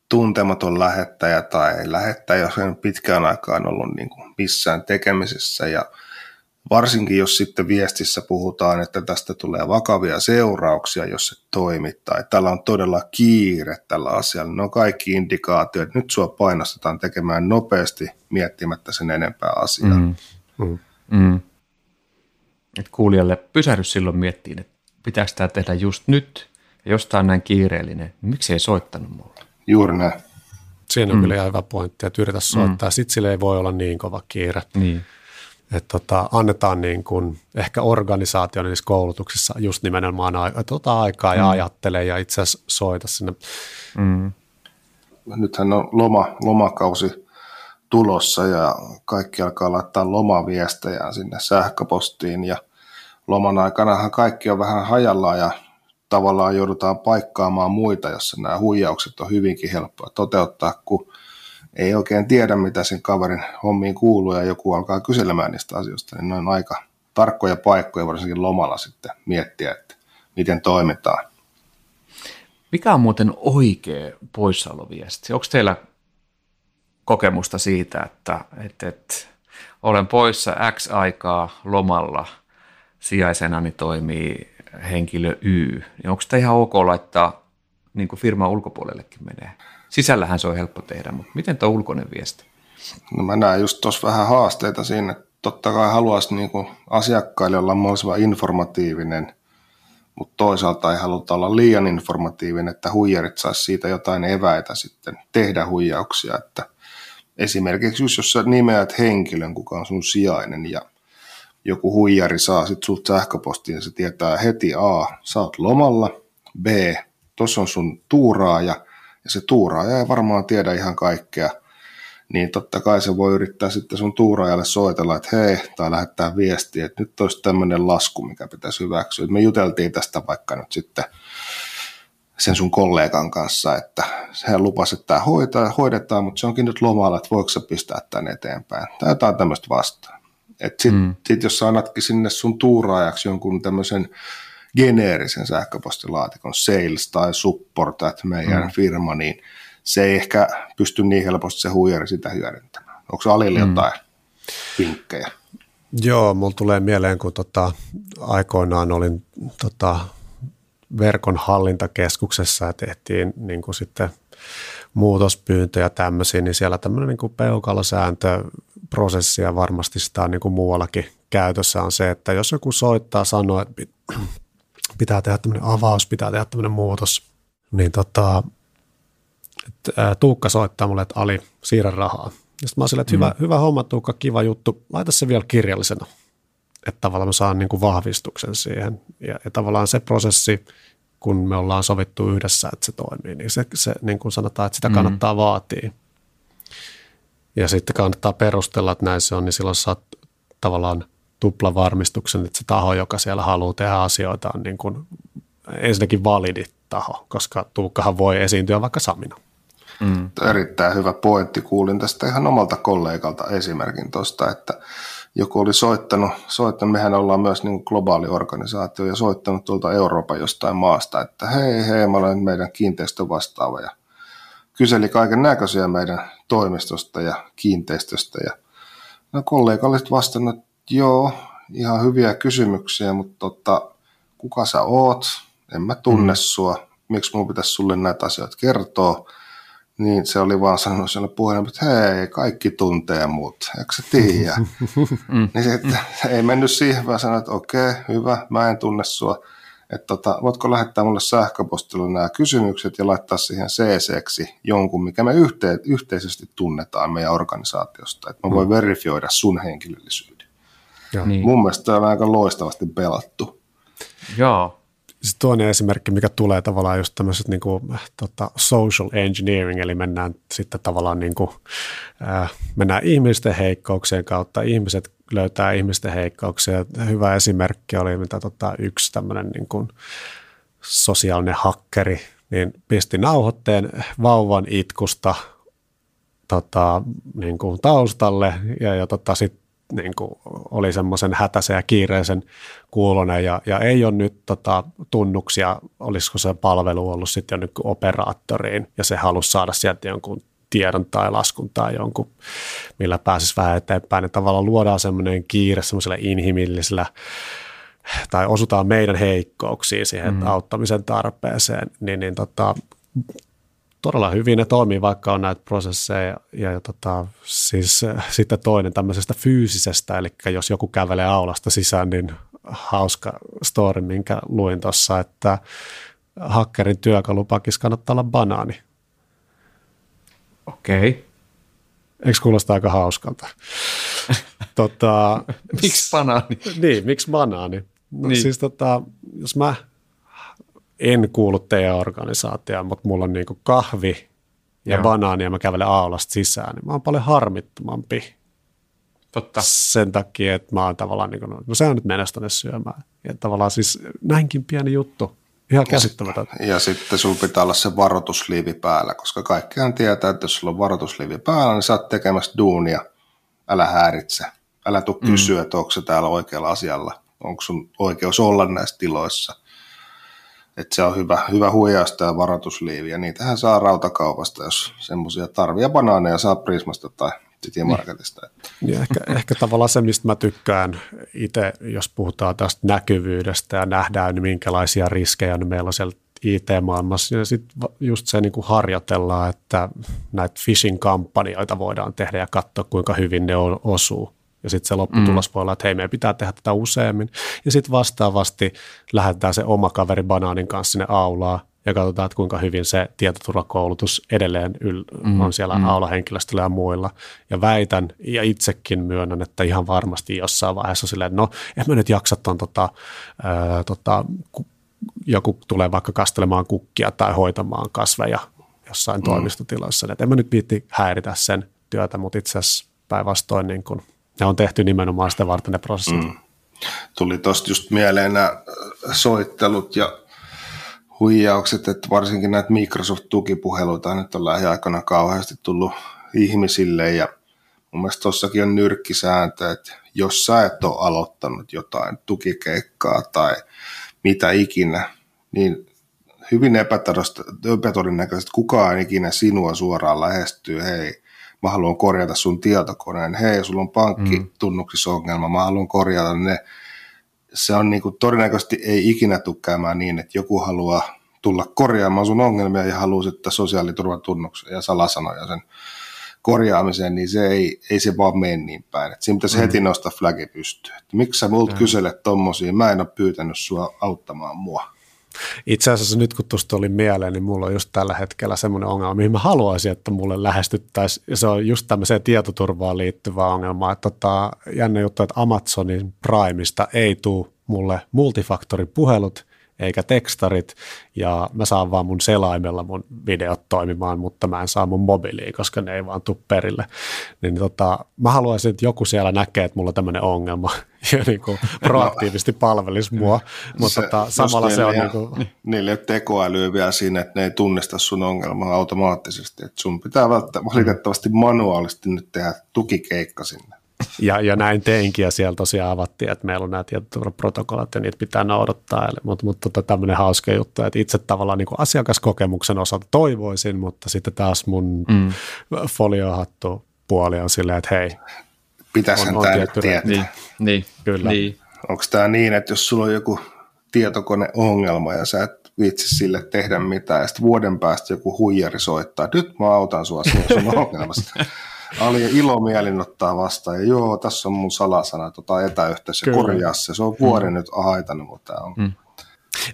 Speaker 3: tuntematon lähettäjä tai lähettäjä, jos en pitkään aikaan ollut niin kuin missään tekemisessä ja – Varsinkin jos sitten viestissä puhutaan, että tästä tulee vakavia seurauksia, jos se toimii, tai tällä on todella kiire tällä asialla. Ne on kaikki indikaatiot. Nyt sua painostetaan tekemään nopeasti miettimättä sen enempää asiaa. Mm. Mm. Mm.
Speaker 1: Et kuulijalle pysähdy silloin miettiin, että pitääkö tämä tehdä just nyt Ja jos tämä on näin kiireellinen, niin miksi ei soittanut mulle?
Speaker 3: Juuri näin.
Speaker 2: Siinä on mm. kyllä ihan hyvä pointti, että yritä soittaa. Mm. Sitten sille ei voi olla niin kova kiire.
Speaker 1: Niin.
Speaker 2: Että tota, annetaan niin kuin ehkä organisaation niissä koulutuksissa just nimenomaan että ota aikaa ja mm. ajattele ja itse asiassa soita sinne. Mm.
Speaker 3: Nythän on loma, lomakausi tulossa ja kaikki alkaa laittaa lomaviestejä sinne sähköpostiin ja loman aikanahan kaikki on vähän hajallaan ja tavallaan joudutaan paikkaamaan muita, jossa nämä huijaukset on hyvinkin helppoa toteuttaa, kun ei oikein tiedä, mitä sen kaverin hommiin kuuluu ja joku alkaa kyselemään niistä asioista, niin ne on aika tarkkoja paikkoja varsinkin lomalla sitten miettiä, että miten toimitaan.
Speaker 1: Mikä on muuten oikea poissaoloviesti? Onko teillä kokemusta siitä, että, että, että olen poissa X aikaa lomalla, sijaisena toimii henkilö Y, niin onko tämä ihan ok laittaa niin kuin firman ulkopuolellekin menee? Sisällähän se on helppo tehdä, mutta miten tuo ulkoinen viesti?
Speaker 3: No mä näen just tuossa vähän haasteita siinä, että totta kai haluaisi niin asiakkaille olla mahdollisimman informatiivinen, mutta toisaalta ei haluta olla liian informatiivinen, että huijarit saisi siitä jotain eväitä sitten tehdä huijauksia, että esimerkiksi just jos sä nimeät henkilön, kuka on sun sijainen ja joku huijari saa sitten sulta sähköpostiin ja se tietää heti A, sä oot lomalla, B, tuossa on sun tuuraaja ja se tuuraaja ei varmaan tiedä ihan kaikkea, niin totta kai se voi yrittää sitten sun tuuraajalle soitella, että hei, tai lähettää viestiä, että nyt olisi tämmöinen lasku, mikä pitäisi hyväksyä. Me juteltiin tästä vaikka nyt sitten sen sun kollegan kanssa, että hän lupasi, että tämä hoitaa, hoidetaan, mutta se onkin nyt lomalla, että voiko sä pistää tämän eteenpäin. Tai jotain tämmöistä vastaan. Sitten mm. sit jos sä annatkin sinne sun tuuraajaksi jonkun tämmöisen geneerisen sähköpostilaatikon sales tai support at meidän mm. firma, niin se ei ehkä pysty niin helposti se huijari sitä hyödyntämään. Onko Alille mm. jotain vinkkejä?
Speaker 2: Joo, mulla tulee mieleen, kun tota, aikoinaan olin tota, verkon hallintakeskuksessa ja tehtiin niin kuin sitten muutospyyntöjä tämmöisiä, niin siellä tämmöinen niin peukalosääntö prosessi ja varmasti sitä on niin kuin muuallakin käytössä on se, että jos joku soittaa sanoo, että pitää tehdä tämmöinen avaus, pitää tehdä tämmöinen muutos, niin tota, että, Tuukka soittaa mulle, että Ali, siirrä rahaa. Ja sitten mä oon silleen, että mm. hyvä, hyvä homma Tuukka, kiva juttu, laita se vielä kirjallisena, että tavallaan mä saan niin kuin vahvistuksen siihen. Ja, ja tavallaan se prosessi, kun me ollaan sovittu yhdessä, että se toimii, niin se, se niin kuin sanotaan, että sitä mm. kannattaa mm. vaatia. Ja sitten kannattaa perustella, että näin se on, niin silloin saat tavallaan tuplavarmistuksen, että se taho, joka siellä haluaa tehdä asioita, on niin kuin ensinnäkin validi taho, koska Tuukkahan voi esiintyä vaikka Samina.
Speaker 3: Mm. Erittäin hyvä pointti. Kuulin tästä ihan omalta kollegalta esimerkin tuosta, että joku oli soittanut, soittanut, mehän ollaan myös niin globaali organisaatio ja soittanut tuolta Euroopan jostain maasta, että hei hei, mä olen meidän kiinteistövastaava ja kyseli kaiken näköisiä meidän toimistosta ja kiinteistöstä ja no, kollega oli vastannut, joo, ihan hyviä kysymyksiä, mutta tota, kuka sä oot, en mä tunne mm. sua, miksi mun pitäisi sulle näitä asioita kertoa, niin se oli vaan sanonut siellä puheen, että hei, kaikki tuntee mut, eikö sä tiedä? *laughs* mm. Niin se, että, ei mennyt siihen, vaan sanoi, että okei, okay, hyvä, mä en tunne sua. Että tota, voitko lähettää mulle sähköpostilla nämä kysymykset ja laittaa siihen cc jonkun, mikä me yhte, yhteisesti tunnetaan meidän organisaatiosta, että mä voin mm. verifioida sun henkilöllisyyden. Ja. Niin. Mun mielestä tämä on aika loistavasti pelattu.
Speaker 1: Joo,
Speaker 2: sitten toinen esimerkki, mikä tulee tavallaan just tämmöiset niin kuin, tota, social engineering, eli mennään sitten tavallaan niin kuin, äh, mennään ihmisten heikkouksien kautta, ihmiset löytää ihmisten heikkouksia. Hyvä esimerkki oli, mitä tota, yksi tämmöinen niin kuin sosiaalinen hakkeri, niin pisti nauhoitteen vauvan itkusta tota, niin kuin taustalle ja, ja tota, sitten niin kuin oli semmoisen hätäisen ja kiireisen kuulonen ja, ja ei ole nyt tota, tunnuksia, olisiko se palvelu ollut sitten jo nyt operaattoriin ja se halusi saada sieltä jonkun tiedon tai laskun tai jonkun, millä pääsisi vähän eteenpäin. Ja tavallaan luodaan semmoinen kiire semmoisella inhimillisellä tai osutaan meidän heikkouksiin siihen mm. auttamisen tarpeeseen, niin, niin tota, todella hyvin ne toimii, vaikka on näitä prosesseja. Ja, ja tota, siis äh, sitten toinen tämmöisestä fyysisestä, eli jos joku kävelee aulasta sisään, niin hauska story, minkä luin tuossa, että hakkerin työkalupakissa kannattaa olla banaani.
Speaker 1: Okei. Okay.
Speaker 2: Eikö kuulosta aika hauskalta? *laughs* tota,
Speaker 1: miksi banaani?
Speaker 2: Niin, miksi banaani? No, niin. Siis tota, jos mä en kuulu teidän organisaatioon, mutta mulla on niinku kahvi ja Joo. banaani ja mä kävelen aulasta sisään, niin mä oon paljon harmittomampi.
Speaker 1: Totta.
Speaker 2: Sen takia, että mä oon tavallaan, niin kuin, no se on nyt mennä tonne syömään. Ja tavallaan siis näinkin pieni juttu. Ihan käsittämätöntä.
Speaker 3: Ja sitten sulla pitää olla se varoitusliivi päällä, koska kaikkihan tietää, että jos sulla on varoitusliivi päällä, niin sä oot tekemässä duunia. Älä häiritse. Älä tuu mm. kysyä, että onko se täällä oikealla asialla. Onko sun oikeus olla näissä tiloissa. Että se on hyvä, hyvä huijausta ja varoitusliivi. Ja niitähän saa rautakaupasta, jos semmoisia tarvia banaaneja saa Prismasta tai City Marketista.
Speaker 2: Niin. Ja ehkä, ehkä tavallaan se, mistä mä tykkään itse, jos puhutaan tästä näkyvyydestä ja nähdään, niin minkälaisia riskejä niin meillä on siellä IT-maailmassa. Ja sitten just se niin kuin harjoitellaan, että näitä phishing-kampanjoita voidaan tehdä ja katsoa, kuinka hyvin ne osuu. Ja sitten se lopputulos mm. voi olla, että hei, meidän pitää tehdä tätä useammin. Ja sitten vastaavasti lähdetään se oma kaveri banaanin kanssa sinne aulaa ja katsotaan, että kuinka hyvin se tietoturvakoulutus edelleen yl- mm, on siellä mm. aulahenkilöstöllä ja muilla. Ja väitän ja itsekin myönnän, että ihan varmasti jossain vaiheessa silleen, että no en mä nyt jaksa ton tota, ää, tota, ku, joku tulee vaikka kastelemaan kukkia tai hoitamaan kasveja jossain mm. toimistotilassa. Että en mä nyt viitti häiritä sen työtä, mutta itse asiassa päinvastoin niin kun, ne on tehty nimenomaan sitä varten ne prosessit. Mm.
Speaker 3: Tuli tuosta just mieleen nämä soittelut ja huijaukset, että varsinkin näitä Microsoft-tukipuheluita nyt on lähiaikoina kauheasti tullut ihmisille ja mun mielestä tuossakin on nyrkkisääntö, että jos sä et ole aloittanut jotain tukikeikkaa tai mitä ikinä, niin hyvin epätodennäköisesti kukaan ikinä sinua suoraan lähestyy, hei, mä haluan korjata sun tietokoneen, hei, sulla on pankkitunnuksis ongelma, mä haluan korjata ne, se on niin kuin, todennäköisesti ei ikinä tule käymään niin, että joku haluaa tulla korjaamaan sun ongelmia ja haluaa sitten sosiaaliturvatunnuksen ja salasanoja sen korjaamiseen, niin se ei, ei se vaan mene niin päin. Et siinä pitäisi mm. heti nostaa flagi pystyyn. Miksi sä multa mm. kyselet tommosia, mä en ole pyytänyt sua auttamaan mua.
Speaker 2: Itse asiassa nyt kun tuosta oli mieleen, niin mulla on just tällä hetkellä semmoinen ongelma, mihin mä haluaisin, että mulle lähestyttäisiin. Se on just tämmöiseen tietoturvaan liittyvä ongelma. Että tota, jännä juttu, että Amazonin Primeista ei tule mulle multifaktoripuhelut, eikä tekstarit, ja mä saan vaan mun selaimella mun videot toimimaan, mutta mä en saa mun mobiiliin, koska ne ei vaan tuu perille. Niin tota, mä haluaisin, että joku siellä näkee, että mulla on tämmöinen ongelma, *laughs* ja niin kuin proaktiivisesti palvelisi mua, mutta tota, samalla se on niin kuin...
Speaker 3: Niille ei ole tekoälyä vielä siinä, että ne ei tunnista sun ongelmaa automaattisesti, että sun pitää valitettavasti manuaalisesti nyt tehdä tukikeikka sinne.
Speaker 2: Ja, ja näin teinkin, ja siellä tosiaan avattiin, että meillä on nämä tietoturvaprotokollat, ja niitä pitää noudattaa. Mutta, mutta tota, tämmöinen hauska juttu, että itse tavallaan niin kuin asiakaskokemuksen osalta toivoisin, mutta sitten taas mun mm. foliohattu puoli on silleen, että hei,
Speaker 3: Pitäisi on, tämä nyt tietää.
Speaker 1: Niin, niin,
Speaker 2: Kyllä.
Speaker 1: Niin.
Speaker 3: Onko tämä niin, että jos sulla on joku tietokoneongelma ja sä et viitsi sille tehdä mitään, ja sitten vuoden päästä joku huijari soittaa, nyt mä autan sua sun *laughs* ongelmasta. Ali ilomielin ottaa vastaan ja joo, tässä on mun salasana tota etäyhteys ja korjaa se. Se on vuoden mm. nyt haitannut, mutta tämä on. Mm.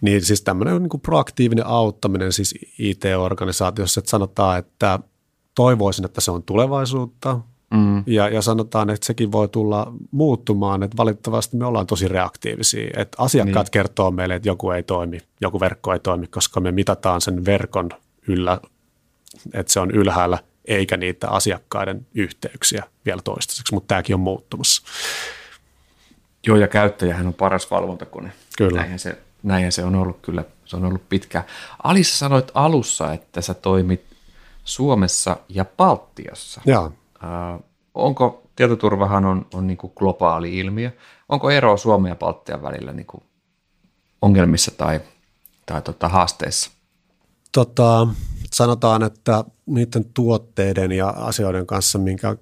Speaker 2: Niin siis tämmöinen niin proaktiivinen auttaminen siis IT-organisaatiossa, että sanotaan, että toivoisin, että se on tulevaisuutta, Mm. Ja, ja sanotaan, että sekin voi tulla muuttumaan, että valitettavasti me ollaan tosi reaktiivisia. Että asiakkaat niin. kertoo meille, että joku ei toimi, joku verkko ei toimi, koska me mitataan sen verkon yllä, että se on ylhäällä eikä niitä asiakkaiden yhteyksiä vielä toistaiseksi, mutta tämäkin on muuttumassa.
Speaker 1: Joo, ja käyttäjähän on paras valvontakone.
Speaker 2: Kyllä.
Speaker 1: Näinhän se, näinhän se on ollut kyllä, se on ollut pitkään. Alissa sanoit alussa, että sä toimit Suomessa ja Baltiassa.
Speaker 2: Joo.
Speaker 1: Äh, onko, tietoturvahan on, on niin kuin globaali ilmiö, onko ero Suomen ja Baltian välillä niin kuin ongelmissa tai, tai tota, haasteissa?
Speaker 2: Tota, sanotaan, että niiden tuotteiden ja asioiden kanssa, minkä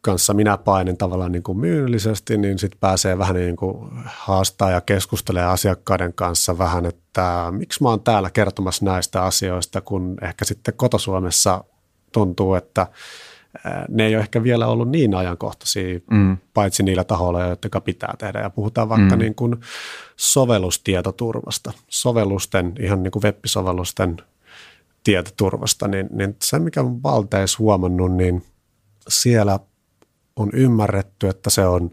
Speaker 2: kanssa minä painin tavallaan niin kuin myynnillisesti, niin sitten pääsee vähän niin kuin haastaa ja keskustelee asiakkaiden kanssa vähän, että miksi mä oon täällä kertomassa näistä asioista, kun ehkä sitten kotosuomessa tuntuu, että ne ei ole ehkä vielä ollut niin ajankohtaisia, mm. paitsi niillä tahoilla, jotka pitää tehdä. Ja puhutaan vaikka mm. niin kuin sovellustietoturvasta, sovellusten, ihan niin kuin web-sovellusten tietoturvasta, niin, niin se, mikä on valteis huomannut, niin siellä on ymmärretty, että se on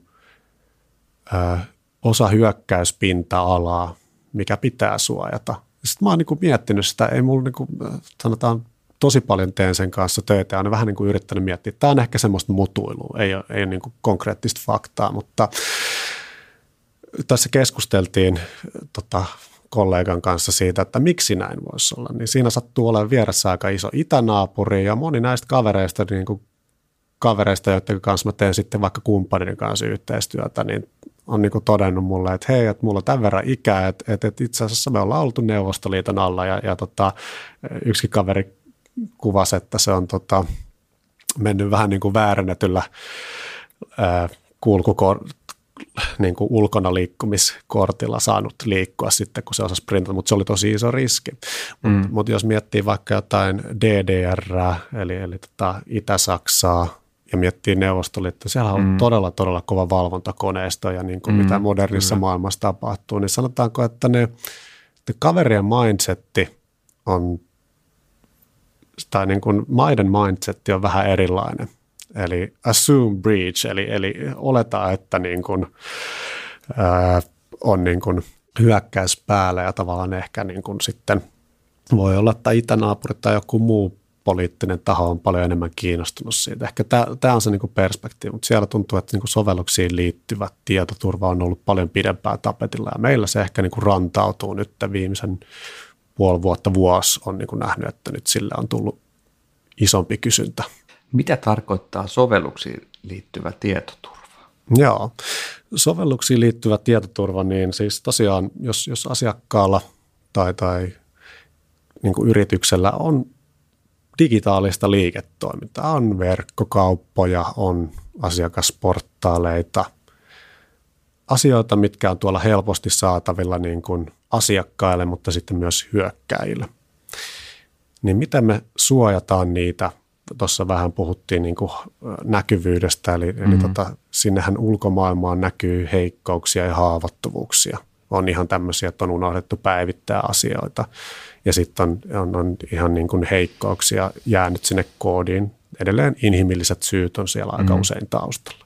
Speaker 2: ö, osa hyökkäyspinta-alaa, mikä pitää suojata. Sitten mä oon niin miettinyt sitä, ei mulla niin kuin, sanotaan tosi paljon teen sen kanssa töitä ja olen vähän niin kuin yrittänyt miettiä. Tämä on ehkä semmoista mutuilua, ei ole, ei ole niin kuin konkreettista faktaa, mutta tässä keskusteltiin tota, kollegan kanssa siitä, että miksi näin voisi olla. Niin siinä sattuu olemaan vieressä aika iso itänaapuri ja moni näistä kavereista, niin kuin kavereista, joiden kanssa mä teen sitten vaikka kumppanin kanssa yhteistyötä, niin on niin todennut mulle, että hei, että mulla on tämän verran ikää, että, että, että itse asiassa me ollaan oltu Neuvostoliiton alla ja, ja tota, yksi kaveri kuvasi, että se on tota, mennyt vähän niin kuin väärennetyllä ää, kulkukor- niin kuin ulkona liikkumiskortilla saanut liikkua sitten, kun se osasi sprintata, mutta se oli tosi iso riski. Mm. Mutta mut jos miettii vaikka jotain DDR, eli, eli tota Itä-Saksaa, ja miettii Neuvostoliittoa, siellä on mm. todella, todella kova valvontakoneisto ja niin kuin mm. mitä modernissa mm. maailmassa tapahtuu, niin sanotaanko, että ne, ne kaverien mindsetti on tai niin kuin maiden mindset on vähän erilainen. Eli assume breach, eli, eli oleta, että niin kuin, ää, on niin kuin hyökkäys päällä ja tavallaan ehkä niin kuin sitten voi olla, että itänaapuri tai joku muu poliittinen taho on paljon enemmän kiinnostunut siitä. Ehkä tämä on se niin perspektiivi, mutta siellä tuntuu, että niin sovelluksiin liittyvä tietoturva on ollut paljon pidempään tapetilla ja meillä se ehkä niin rantautuu nyt viimeisen puoli vuotta, vuosi on niin kuin nähnyt, että nyt sillä on tullut isompi kysyntä.
Speaker 1: Mitä tarkoittaa sovelluksiin liittyvä tietoturva?
Speaker 2: Joo, sovelluksiin liittyvä tietoturva, niin siis tosiaan, jos, jos asiakkaalla tai, tai niin kuin yrityksellä on digitaalista liiketoimintaa, on verkkokauppoja, on asiakasportaaleita, asioita, mitkä on tuolla helposti saatavilla niin kuin asiakkaille, mutta sitten myös hyökkäille. Niin miten me suojataan niitä? Tuossa vähän puhuttiin niin kuin näkyvyydestä, eli, mm. eli tota, sinnehän ulkomaailmaan näkyy heikkouksia ja haavoittuvuuksia. On ihan tämmöisiä, että on unohdettu päivittää asioita. Ja sitten on, on, on ihan niin kuin heikkouksia jäänyt sinne koodiin. Edelleen inhimilliset syyt on siellä aika mm. usein taustalla.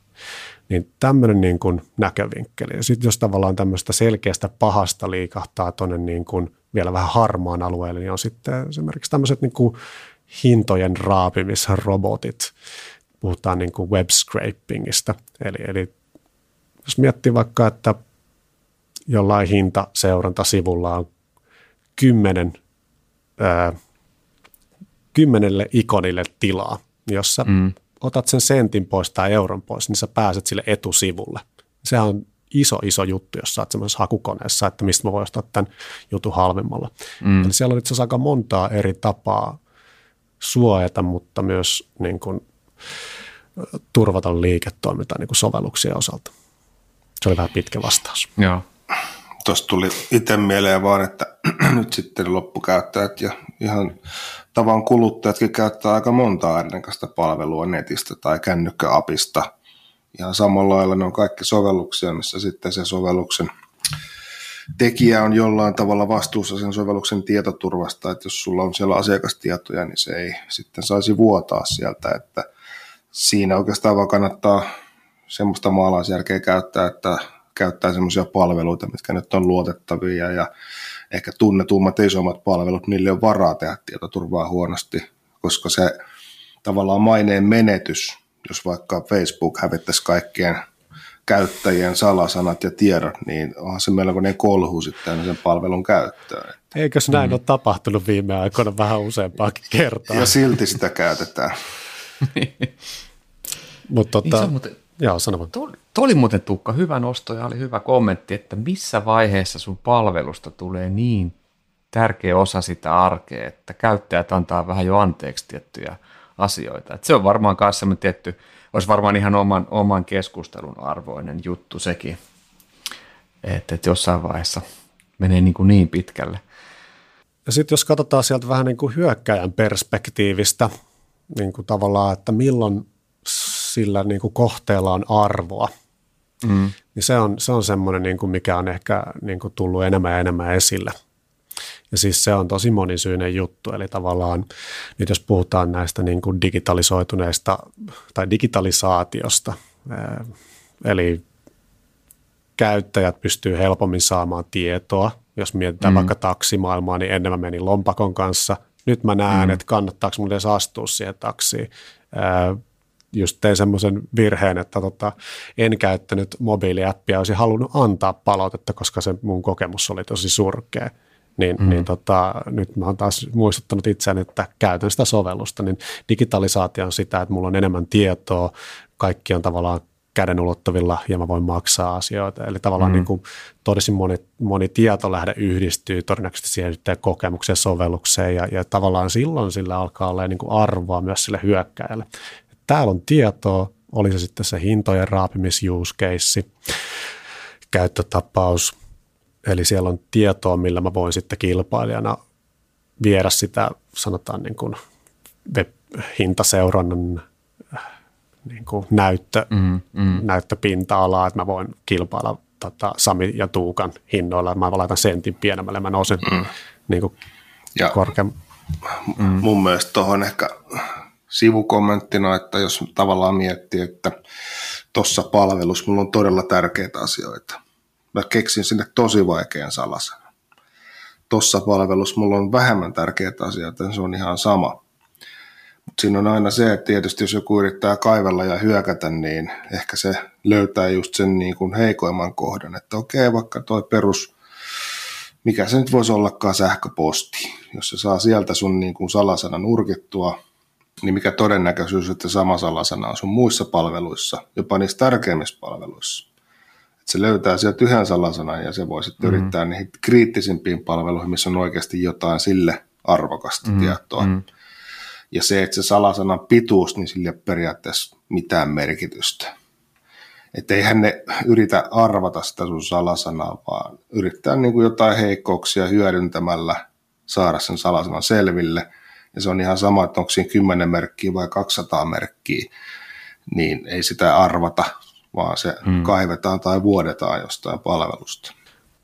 Speaker 2: Niin tämmöinen niin kuin näkövinkkeli. Ja sitten jos tavallaan tämmöistä selkeästä pahasta liikahtaa tuonne niin kuin vielä vähän harmaan alueelle, niin on sitten esimerkiksi tämmöiset niin kuin hintojen raapimisrobotit. Puhutaan niin kuin web scrapingista. Eli, eli jos miettii vaikka, että jollain hintaseurantasivulla on kymmenen, ää, kymmenelle ikonille tilaa, niin jos sä mm. otat sen sentin pois tai euron pois, niin sä pääset sille etusivulle. Se on iso, iso juttu, jos sä oot semmoisessa hakukoneessa, että mistä mä voin ostaa tämän jutun halvemmalla. Mm. Eli siellä on itse asiassa aika montaa eri tapaa suojata, mutta myös niin kuin, turvata liiketoimintaa niin kuin sovelluksien osalta. Se oli vähän pitkä vastaus.
Speaker 1: Joo.
Speaker 3: Tuosta tuli itse mieleen vaan, että *clears throat* nyt sitten loppukäyttäjät ja ihan tavan kuluttajatkin käyttää aika monta erinäköistä palvelua netistä tai kännykkäapista – ihan samalla lailla ne on kaikki sovelluksia, missä sitten se sovelluksen tekijä on jollain tavalla vastuussa sen sovelluksen tietoturvasta, että jos sulla on siellä asiakastietoja, niin se ei sitten saisi vuotaa sieltä, että siinä oikeastaan vaan kannattaa semmoista maalaisjärkeä käyttää, että käyttää semmoisia palveluita, mitkä nyt on luotettavia ja ehkä tunnetummat isommat palvelut, niille on varaa tehdä tietoturvaa huonosti, koska se tavallaan maineen menetys jos vaikka Facebook hävittäisi kaikkien käyttäjien salasanat ja tiedot, niin onhan se melkoinen kolhu sitten sen palvelun käyttöön.
Speaker 2: Eikös näin mm. ole tapahtunut viime aikoina vähän useampaakin kertaa?
Speaker 3: Ja silti sitä käytetään. *laughs*
Speaker 2: Mutta tota, niin muuten, joo, sano
Speaker 1: Tuo, tuo oli muuten Tukka hyvä nosto ja oli hyvä kommentti, että missä vaiheessa sun palvelusta tulee niin tärkeä osa sitä arkea, että käyttäjät antaa vähän jo anteeksi tiettyjä – asioita. Et se on varmaan myös semmoinen tietty, olisi varmaan ihan oman, oman keskustelun arvoinen juttu sekin, että et jossain vaiheessa menee niin, kuin niin pitkälle.
Speaker 2: Ja sitten jos katsotaan sieltä vähän niin kuin hyökkäjän perspektiivistä, niin kuin tavallaan, että milloin sillä niin kuin kohteella on arvoa. Mm. Niin se on, se on semmoinen, niin kuin mikä on ehkä niin kuin tullut enemmän ja enemmän esille. Ja siis se on tosi monisyinen juttu, eli tavallaan nyt jos puhutaan näistä niin kuin digitalisoituneista tai digitalisaatiosta, eli käyttäjät pystyy helpommin saamaan tietoa. Jos mietitään mm. vaikka taksimaailmaa, niin ennen mä menin lompakon kanssa. Nyt mä näen, mm. että kannattaako mun edes astua siihen taksiin. just tein semmoisen virheen, että tota, en käyttänyt mobiiliäppiä, olisin halunnut antaa palautetta, koska se mun kokemus oli tosi surkea. Niin, mm. niin tota, nyt mä oon taas muistuttanut itseäni, että käytän sitä sovellusta, niin digitalisaatio on sitä, että mulla on enemmän tietoa, kaikki on tavallaan käden ulottuvilla ja mä voin maksaa asioita. Eli tavallaan mm. niin kuin todellakin moni, moni tietolähde yhdistyy todennäköisesti siihen kokemukseen, sovellukseen ja, ja tavallaan silloin sillä alkaa olla niin kuin arvoa myös sille hyökkäjälle. Täällä on tietoa, oli se sitten se hintojen raapimis use case, käyttötapaus, eli siellä on tietoa, millä mä voin sitten kilpailijana viedä sitä, sanotaan niin kuin web-hintaseurannan niin kuin näyttö, mm, mm. näyttöpinta-alaa, että mä voin kilpailla tota, Sami ja Tuukan hinnoilla. Mä laitan sentin pienemmälle, mä nousen mm. niin kuin ja korkeam...
Speaker 3: mm. Mun mielestä tuohon ehkä sivukommenttina, että jos tavallaan miettii, että tuossa palvelussa mulla on todella tärkeitä asioita. Mä keksin sinne tosi vaikean salasanan. Tuossa palvelussa mulla on vähemmän tärkeitä asioita, se on ihan sama. Mutta siinä on aina se, että tietysti jos joku yrittää kaivella ja hyökätä, niin ehkä se löytää just sen niin kuin heikoimman kohdan, että okei, vaikka toi perus, mikä se nyt voisi ollakaan sähköposti, jos se saa sieltä sun niin kuin salasanan urkittua, niin mikä todennäköisyys, että sama salasana on sun muissa palveluissa, jopa niissä tärkeimmissä palveluissa. Että se löytää sieltä yhden salasanan ja se voi sitten mm. yrittää niihin kriittisimpiin palveluihin, missä on oikeasti jotain sille arvokasta mm. tietoa. Mm ja se, että se salasanan pituus, niin sillä ei ole periaatteessa mitään merkitystä. Että eihän ne yritä arvata sitä sun salasanaa, vaan yrittää niin kuin jotain heikkouksia hyödyntämällä saada sen salasanan selville. Ja se on ihan sama, että onko siinä 10 merkkiä vai 200 merkkiä, niin ei sitä arvata, vaan se mm. kaivetaan tai vuodetaan jostain palvelusta.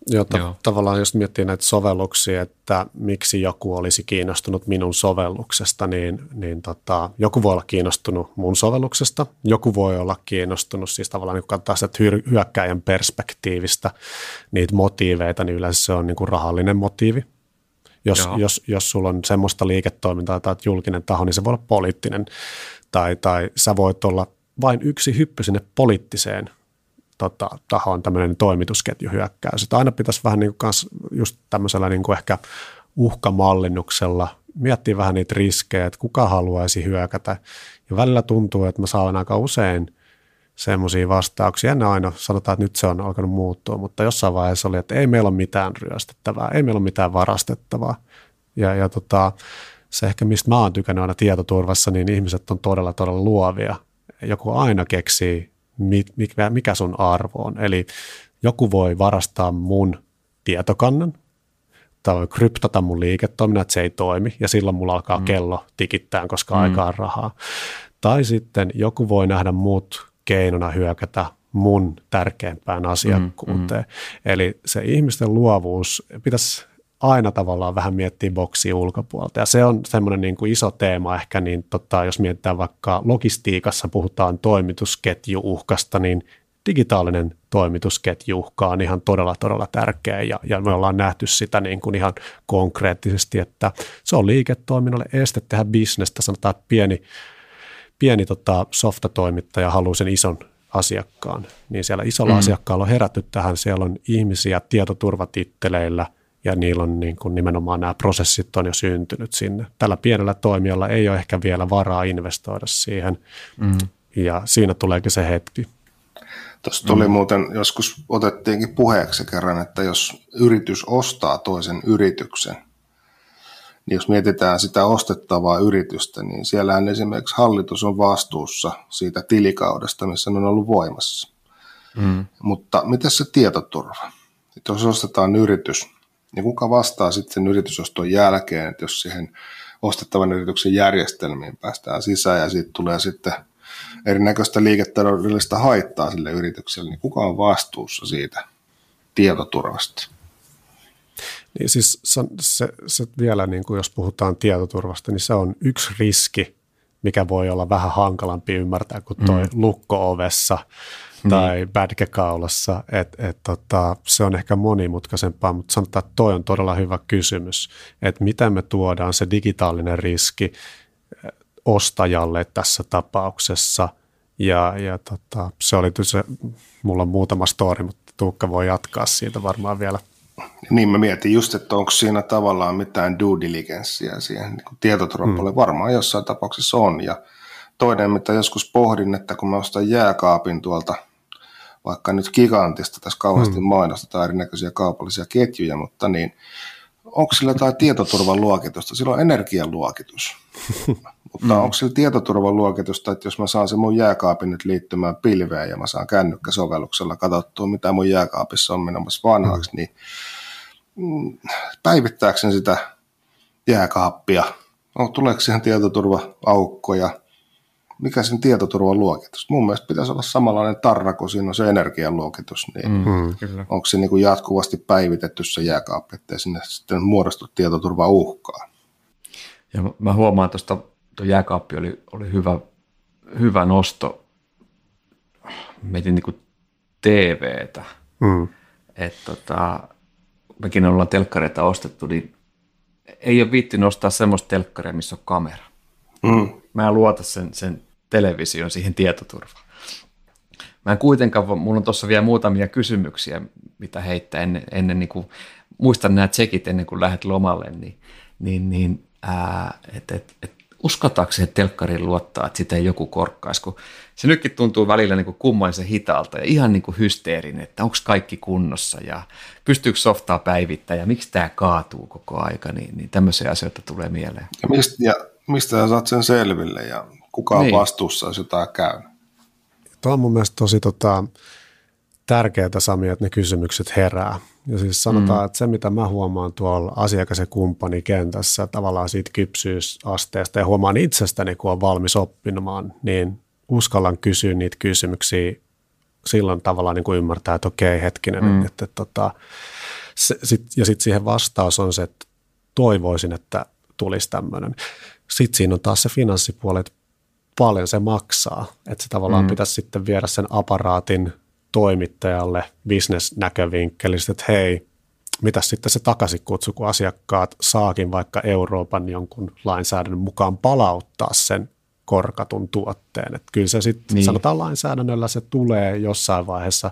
Speaker 2: Jota Joo. tavallaan jos miettii näitä sovelluksia, että miksi joku olisi kiinnostunut minun sovelluksesta, niin, niin tota, joku voi olla kiinnostunut mun sovelluksesta, joku voi olla kiinnostunut, siis tavallaan niin kun katsotaan sitä hyökkäjän perspektiivistä niitä motiiveita, niin yleensä se on niin kuin rahallinen motiivi. Jos, jos, jos sulla on semmoista liiketoimintaa tai julkinen taho, niin se voi olla poliittinen, tai, tai sä voit olla vain yksi hyppy sinne poliittiseen tota, tahoon tämmöinen toimitusketjuhyökkäys. Että aina pitäisi vähän niin kuin kans just tämmöisellä niin kuin ehkä uhkamallinnuksella miettiä vähän niitä riskejä, että kuka haluaisi hyökätä. Ja välillä tuntuu, että mä saan aika usein semmoisia vastauksia. Ennen aina sanotaan, että nyt se on alkanut muuttua, mutta jossain vaiheessa oli, että ei meillä ole mitään ryöstettävää, ei meillä ole mitään varastettavaa. Ja, ja tota, se ehkä, mistä mä oon tykännyt aina tietoturvassa, niin ihmiset on todella, todella luovia. Joku aina keksii mikä, mikä sun arvo on. Eli joku voi varastaa mun tietokannan tai voi kryptata mun liiketoiminnan, että se ei toimi ja silloin mulla alkaa mm. kello tikittää, koska mm. aika on rahaa. Tai sitten joku voi nähdä muut keinona hyökätä mun tärkeimpään asiakkuuteen. Mm, mm. Eli se ihmisten luovuus pitäisi aina tavallaan vähän miettiä boksia ulkopuolelta. Ja se on semmoinen niin kuin iso teema ehkä, niin tota, jos mietitään vaikka logistiikassa puhutaan toimitusketjuuhkasta, niin digitaalinen toimitusketjuuhka on ihan todella, todella tärkeä ja, ja me ollaan nähty sitä niin kuin ihan konkreettisesti, että se on liiketoiminnalle este tehdä bisnestä, sanotaan, että pieni, pieni tota, softatoimittaja haluaa sen ison asiakkaan, niin siellä isolla mm. asiakkaalla on herätty tähän, siellä on ihmisiä tietoturvatitteleillä – ja niillä on niin kuin nimenomaan nämä prosessit on jo syntynyt sinne. Tällä pienellä toimijalla ei ole ehkä vielä varaa investoida siihen mm. ja siinä tuleekin se hetki.
Speaker 3: Tuossa tuli mm. muuten, joskus otettiinkin puheeksi kerran, että jos yritys ostaa toisen yrityksen, niin jos mietitään sitä ostettavaa yritystä, niin siellähän esimerkiksi hallitus on vastuussa siitä tilikaudesta, missä ne on ollut voimassa. Mm. Mutta miten se tietoturva? Että jos ostetaan yritys, niin kuka vastaa sitten sen yritysoston jälkeen, että jos siihen ostettavan yrityksen järjestelmiin päästään sisään ja siitä tulee sitten erinäköistä liiketaloudellista haittaa sille yritykselle, niin kuka on vastuussa siitä tietoturvasta?
Speaker 2: Niin siis se, se, se vielä, niin kuin jos puhutaan tietoturvasta, niin se on yksi riski, mikä voi olla vähän hankalampi ymmärtää kuin toi mm. lukko-ovessa niin. Tai mm. bädkekaulassa. Et, et, tota, se on ehkä monimutkaisempaa, mutta sanotaan, että toi on todella hyvä kysymys, että miten me tuodaan se digitaalinen riski eh, ostajalle tässä tapauksessa. Ja, ja tota, se oli se, mulla on muutama story, mutta Tuukka voi jatkaa siitä varmaan vielä
Speaker 3: niin mä mietin just, että onko siinä tavallaan mitään due diligenceä siihen niin tietoturvapuolelle. Mm. Varmaan jossain tapauksessa on. Ja toinen, mitä joskus pohdin, että kun mä ostan jääkaapin tuolta vaikka nyt gigantista, tässä kauheasti mm. mainostetaan erinäköisiä kaupallisia ketjuja, mutta niin onko sillä jotain tietoturvan luokitusta? Sillä on energialuokitus. *laughs* Mutta mm. onko sillä tietoturvan luokitusta, että jos mä saan se mun jääkaapin nyt liittymään pilveen ja mä saan kännykkäsovelluksella katsottua, mitä mun jääkaapissa on menossa vanhaksi, mm. niin mm, päivittääkö sitä jääkaappia? No, tuleeko siihen tietoturva-aukkoja? Mikä sen tietoturvan luokitus? Mun mielestä pitäisi olla samanlainen tarra, kun siinä on se energialuokitus. Niin mm, mm. onko se niin kuin jatkuvasti päivitetty se jääkaappi, ettei sinne sitten muodostu tietoturva-uhkaa?
Speaker 1: Ja mä huomaan tuosta tuo jääkaappi oli, oli hyvä, hyvä nosto. Mietin niin kuin TVtä. Mm. Että tota, mekin ollaan telkkareita ostettu, niin ei ole viitti nostaa semmoista telkkaria, missä on kamera. Mm. Mä en luota sen, sen television siihen tietoturvaan. Mä en kuitenkaan, mulla on tuossa vielä muutamia kysymyksiä, mitä heittää ennen, ennen niin kuin, muistan nämä tsekit ennen kuin lähdet lomalle, niin, niin, niin että et, et, uskaltaako se telkkarin luottaa, että sitä ei joku korkkaisi, kun se nytkin tuntuu välillä niin kuin kummallisen hitaalta ja ihan niin kuin hysteerin, että onko kaikki kunnossa ja pystyykö softaa päivittämään ja miksi tämä kaatuu koko aika, niin, niin tämmöisiä asioita tulee mieleen.
Speaker 3: Ja mistä, ja mistä sä saat sen selville ja kuka on niin. vastuussa, jos jotain käy?
Speaker 2: Tuo on mun mielestä tosi tota, tärkeää, Sami, että ne kysymykset herää. Ja siis sanotaan, mm. että se mitä mä huomaan tuolla asiakas- ja kumppanikentässä tavallaan siitä kypsyysasteesta ja huomaan itsestäni, kun on valmis oppimaan, niin uskallan kysyä niitä kysymyksiä silloin tavallaan niin kuin ymmärtää, että okei, hetkinen, mm. että, että, että tota, se, sit, ja sitten siihen vastaus on se, että toivoisin, että tulisi tämmöinen. Sitten siinä on taas se finanssipuoli, että paljon se maksaa, että se tavallaan mm. pitäisi sitten viedä sen aparaatin toimittajalle bisnesnäkövinkkelistä, että hei, mitä sitten se takaisin kutsu, kun asiakkaat saakin vaikka Euroopan jonkun lainsäädännön mukaan palauttaa sen korkatun tuotteen. Että kyllä se sitten niin. sanotaan lainsäädännöllä se tulee jossain vaiheessa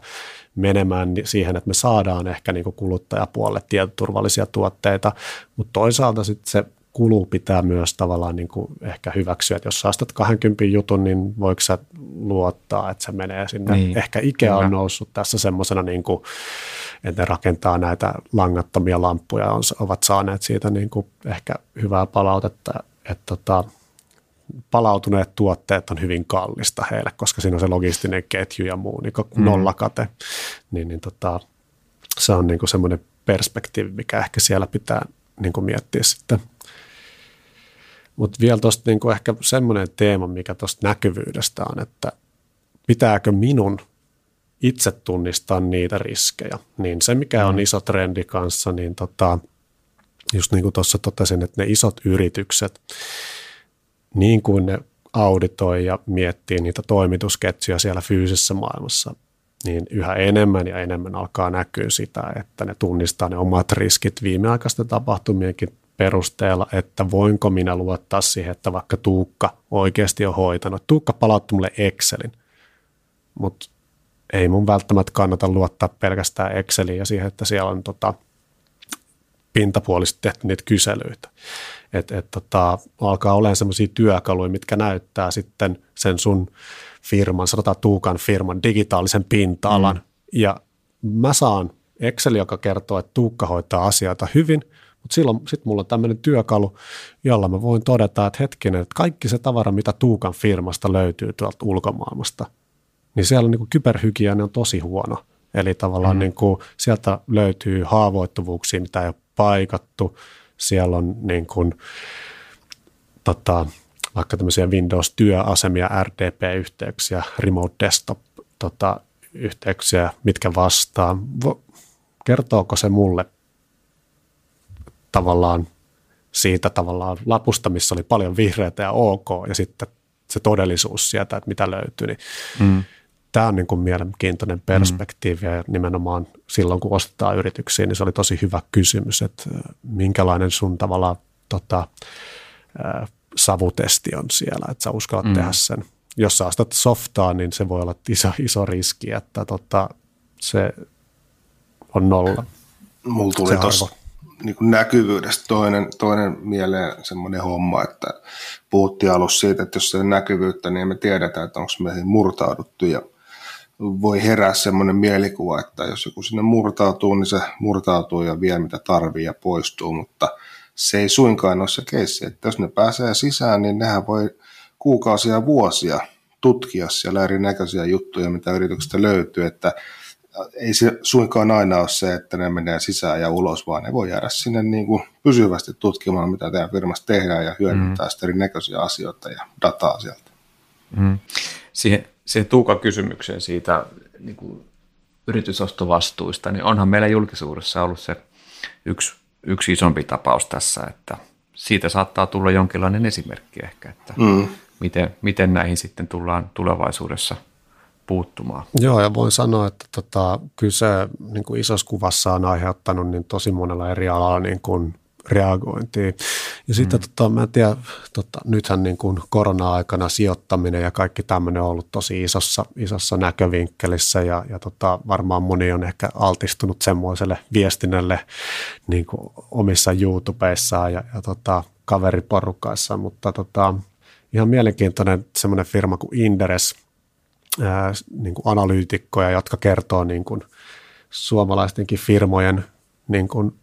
Speaker 2: menemään siihen, että me saadaan ehkä niin kuluttajapuolelle tietoturvallisia tuotteita, mutta toisaalta sitten se kulu pitää myös tavallaan niin kuin ehkä hyväksyä, että jos saastat 20 jutun, niin voiko sä luottaa, että se menee sinne. Niin. Ehkä Ikea on noussut tässä semmoisena, niin kuin, että ne rakentaa näitä langattomia lampuja, on, ovat saaneet siitä niin kuin ehkä hyvää palautetta, että tota, palautuneet tuotteet on hyvin kallista heille, koska siinä on se logistinen ketju ja muu, niin kuin mm. nollakate, niin, niin tota, se on niin kuin semmoinen perspektiivi, mikä ehkä siellä pitää niin kuin miettiä sitten – mutta vielä tuosta niinku ehkä semmoinen teema, mikä tuosta näkyvyydestä on, että pitääkö minun itse tunnistaa niitä riskejä. Niin se, mikä on mm. iso trendi kanssa, niin tota, just niin kuin tuossa totesin, että ne isot yritykset, niin kuin ne auditoi ja miettii niitä toimitusketjuja siellä fyysisessä maailmassa, niin yhä enemmän ja enemmän alkaa näkyä sitä, että ne tunnistaa ne omat riskit viimeaikaisten tapahtumienkin perusteella, että voinko minä luottaa siihen, että vaikka Tuukka oikeasti on hoitanut. Tuukka palautti mulle Excelin, mutta ei mun välttämättä kannata luottaa pelkästään Exceliin ja siihen, että siellä on tota, pintapuolisesti tehty niitä kyselyitä. Et, et, tota, alkaa olemaan sellaisia työkaluja, mitkä näyttää sitten sen sun firman, sanotaan Tuukan firman digitaalisen pinta-alan. Mm. Ja mä saan Excel, joka kertoo, että Tuukka hoitaa asioita hyvin – mutta silloin sitten mulla on tämmöinen työkalu, jolla mä voin todeta, että hetkinen, että kaikki se tavara, mitä Tuukan firmasta löytyy tuolta ulkomaailmasta, niin siellä on niin kyberhygienia on tosi huono. Eli tavallaan mm. niin kuin sieltä löytyy haavoittuvuuksia, mitä ei ole paikattu. Siellä on niin kuin tota, vaikka tämmöisiä Windows-työasemia, RDP-yhteyksiä, Remote Desktop-yhteyksiä, tota, mitkä vastaa. Kertooko se mulle tavallaan siitä tavallaan lapusta, missä oli paljon vihreätä ja ok, ja sitten se todellisuus sieltä, että mitä löytyy, niin mm. tämä on niin kuin mielenkiintoinen perspektiivi, mm. ja nimenomaan silloin, kun ostetaan yrityksiä, niin se oli tosi hyvä kysymys, että minkälainen sun tavallaan tota, savutesti on siellä, että sä uskallat mm. tehdä sen. Jos sä ostat softaa, niin se voi olla iso, iso riski, että tota, se on nolla.
Speaker 3: Mulla tuli tuossa niin näkyvyydestä toinen, toinen mieleen semmoinen homma, että puhuttiin alussa siitä, että jos se on näkyvyyttä, niin me tiedetään, että onko meihin murtauduttu. Ja voi herää semmoinen mielikuva, että jos joku sinne murtautuu, niin se murtautuu ja vie mitä tarvii ja poistuu, mutta se ei suinkaan ole se keissi, että jos ne pääsee sisään, niin nehän voi kuukausia vuosia tutkia siellä erinäköisiä juttuja, mitä yrityksestä löytyy, että ei se suinkaan aina ole se, että ne menee sisään ja ulos, vaan ne voi jäädä sinne niin kuin pysyvästi tutkimaan, mitä teidän firmassa tehdään ja hyödyntää mm. sitten erinäköisiä asioita ja dataa sieltä.
Speaker 1: Mm. Siihen, siihen Tuukan kysymykseen siitä niin kuin yritysostovastuista, niin onhan meillä julkisuudessa ollut se yksi, yksi isompi tapaus tässä, että siitä saattaa tulla jonkinlainen esimerkki ehkä, että mm. miten, miten näihin sitten tullaan tulevaisuudessa – puuttumaan.
Speaker 2: Joo, ja voin sanoa, että tota, kyllä se niin kuin isossa kuvassa on aiheuttanut niin tosi monella eri alalla niin kuin reagointia. Ja sitten mm. tota, mä en tiedä, tota, nythän niin kuin korona-aikana sijoittaminen ja kaikki tämmöinen on ollut tosi isossa, isossa näkövinkkelissä ja, ja tota, varmaan moni on ehkä altistunut semmoiselle viestinnälle niin kuin omissa YouTubeissaan ja, ja tota, kaveriporukkaissa, mutta tota, ihan mielenkiintoinen semmoinen firma kuin Inderes – ää, niin kuin analyytikkoja, jotka kertoo niin kuin suomalaistenkin firmojen niin kuin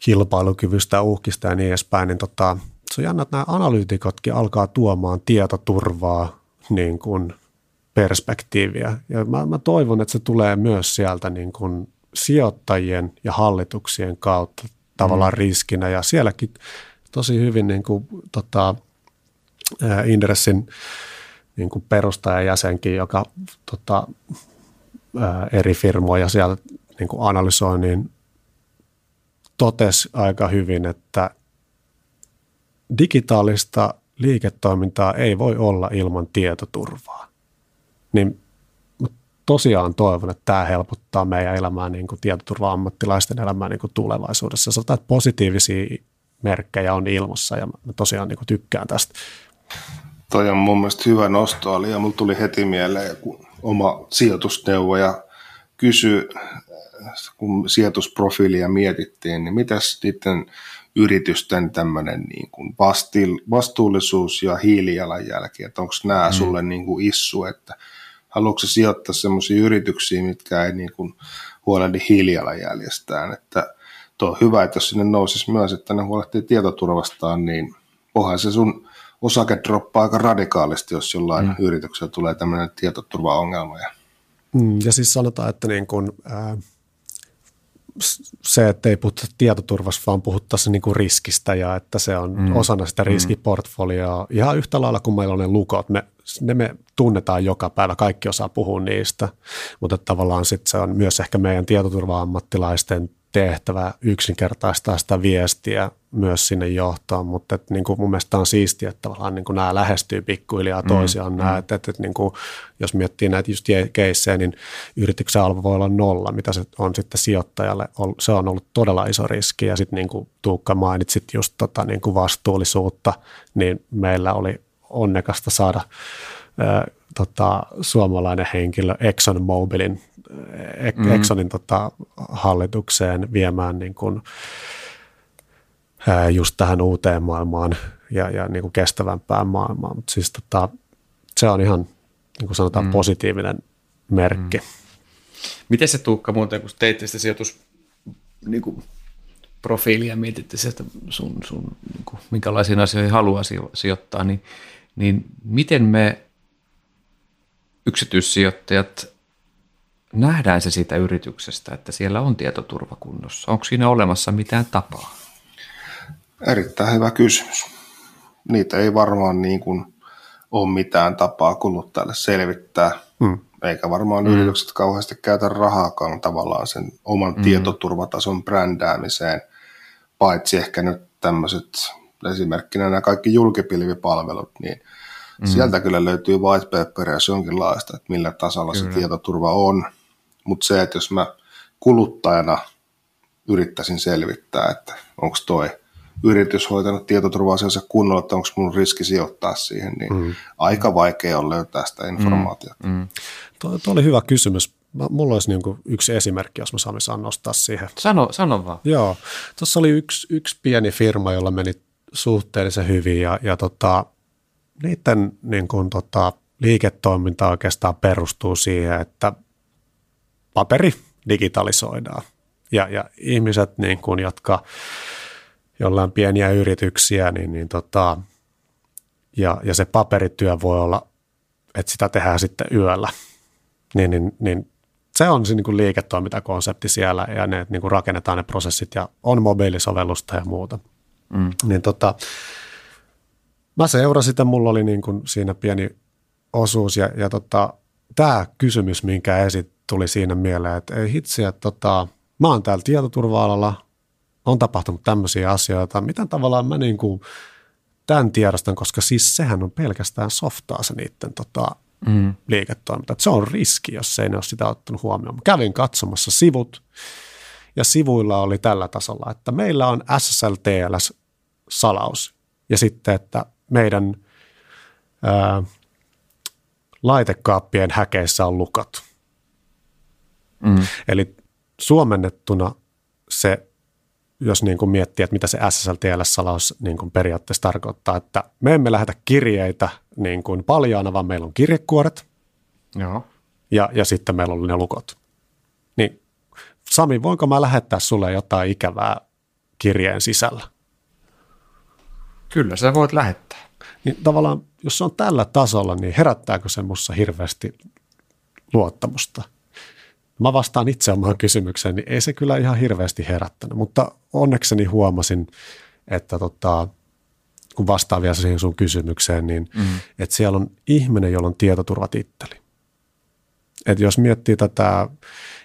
Speaker 2: kilpailukyvystä, uhkista ja niin edespäin, niin tota, se on jännä, että nämä analyytikotkin alkaa tuomaan tietoturvaa niin kuin perspektiiviä. Ja mä, mä toivon, että se tulee myös sieltä niin kuin sijoittajien ja hallituksien kautta tavallaan mm. riskinä. Ja sielläkin tosi hyvin niin kuin, tota, Inderessin niin kuin perustajajäsenkin, joka tota, ää, eri firmoja siellä niin kuin analysoi, niin totesi aika hyvin, että digitaalista liiketoimintaa ei voi olla ilman tietoturvaa. Niin tosiaan toivon, että tämä helpottaa meidän elämää, niin kuin tietoturva-ammattilaisten elämää niin kuin tulevaisuudessa. Sanotaan, että positiivisia merkkejä on ilmassa ja mä tosiaan niin kuin tykkään tästä.
Speaker 3: Toi on mun mielestä hyvä nosto oli ja mulla tuli heti mieleen kun oma sijoitusneuvoja kysyi, kun sijoitusprofiilia mietittiin, niin mitäs niiden yritysten tämmöinen niin kuin vastuullisuus ja hiilijalanjälki, että onko nämä mm. sulle niin kuin issu, että haluatko sijoittaa sellaisiin yrityksiin, mitkä ei niin kuin huolehdi hiilijalanjäljestään, että tuo on hyvä, että jos sinne nousisi myös, että ne huolehtii tietoturvastaan, niin onhan se sun osake droppaa aika radikaalisti, jos jollain mm. yrityksellä tulee tämmöinen tietoturvaongelma.
Speaker 2: Mm, ja siis sanotaan, että niin kun, ää, se, että ei puhuta tietoturvasta, vaan puhuttaisiin niin kuin riskistä ja että se on mm. osana sitä mm. riskiportfolioa. Ihan yhtä lailla kuin meillä on ne lukot, me, ne me tunnetaan joka päivä, kaikki osaa puhua niistä, mutta tavallaan sitten se on myös ehkä meidän tietoturva-ammattilaisten tehtävä yksinkertaistaa sitä viestiä myös sinne johtoon, mutta että niin kuin mun mielestä on siistiä, että tavallaan niin kuin nämä lähestyy pikkuhiljaa mm, toisiaan. Mm, nämä, että, että, että niin kuin, jos miettii näitä just keissejä, niin yrityksen alvo voi olla nolla, mitä se on sitten sijoittajalle. Se on ollut todella iso riski ja sitten niin kuin Tuukka mainitsit just tota niin kuin vastuullisuutta, niin meillä oli onnekasta saada ää, tota, suomalainen henkilö Exxon Mobilin mm. Exxonin tota, hallitukseen viemään niin kuin, ää, just tähän uuteen maailmaan ja, ja niin kuin kestävämpään maailmaan. Mutta siis tota, se on ihan, niin kuin sanotaan, mm. positiivinen merkki. Mm.
Speaker 1: Miten se Tuukka muuten, kun teitte sitä sijoitus niin kuin profiilia, mietitte sieltä sun, sun niin kuin, minkälaisiin asioihin haluaa sijoittaa, niin, niin miten me yksityissijoittajat nähdään se siitä yrityksestä, että siellä on tietoturva kunnossa? Onko siinä olemassa mitään tapaa?
Speaker 3: Erittäin hyvä kysymys. niitä ei varmaan niin kuin ole mitään tapaa kuluttajalle selvittää, mm. eikä varmaan mm. yritykset kauheasti käytä rahaakaan tavallaan sen oman mm. tietoturvatason brändäämiseen, paitsi ehkä nyt tämmöiset esimerkkinä nämä kaikki julkipilvipalvelut, niin mm. sieltä kyllä löytyy white paperia jonkinlaista, että millä tasolla kyllä. se tietoturva on, mutta se, että jos mä kuluttajana yrittäisin selvittää, että onko toi yritys hoitanut tietoturva-asiansa kunnolla, että onko mun riski sijoittaa siihen, niin mm. aika vaikea on löytää sitä informaatiota. Mm. Mm.
Speaker 2: Tuo, tuo oli hyvä kysymys. Mulla olisi niin kuin yksi esimerkki, jos mä saan, saan nostaa siihen.
Speaker 1: Sano, sano vaan.
Speaker 2: Joo. Tuossa oli yksi, yksi pieni firma, jolla meni suhteellisen hyvin ja, ja tota, niiden niin kuin, tota, liiketoiminta oikeastaan perustuu siihen, että paperi digitalisoidaan. Ja, ja ihmiset, niin kuin, jotka jollain pieniä yrityksiä, niin, niin tota, ja, ja se paperityö voi olla, että sitä tehdään sitten yöllä, niin, niin, niin se on se niin kuin liiketoimintakonsepti siellä ja ne niin kuin rakennetaan ne prosessit ja on mobiilisovellusta ja muuta. Mm. Niin tota, mä seurasin sitä, mulla oli niin kuin siinä pieni osuus ja, ja tota, tämä kysymys, minkä esit tuli siinä mieleen, että ei hitsi, että tota, mä oon täällä tietoturva-alalla, on tapahtunut tämmöisiä asioita, miten tavallaan mä niin kuin tämän tiedostan, koska siis sehän on pelkästään softaa se niiden tota, mm. liiketoiminta. Että se on riski, jos ei ne ole sitä ottanut huomioon. Mä kävin katsomassa sivut ja sivuilla oli tällä tasolla, että meillä on SSL-TLS-salaus ja sitten, että meidän ää, laitekaappien häkeissä on lukot. Mm. Eli suomennettuna se jos niin kuin miettii, että mitä se SSL-TLS-salaus niin kuin periaatteessa tarkoittaa, että me emme lähetä kirjeitä niin kuin paljaana, vaan meillä on kirjekuoret Joo. Ja, ja sitten meillä on ne lukot. Niin Sami, voinko mä lähettää sulle jotain ikävää kirjeen sisällä?
Speaker 1: Kyllä, sä voit lähettää.
Speaker 2: Niin tavallaan, jos se on tällä tasolla, niin herättääkö se mussa hirveästi luottamusta? Mä vastaan itse omaan kysymykseen, niin ei se kyllä ihan hirveästi herättänyt, mutta onnekseni huomasin, että tota, kun vastaan vielä siihen sun kysymykseen, niin mm. että siellä on ihminen, jolla on tietoturvatitteli. Et jos miettii tätä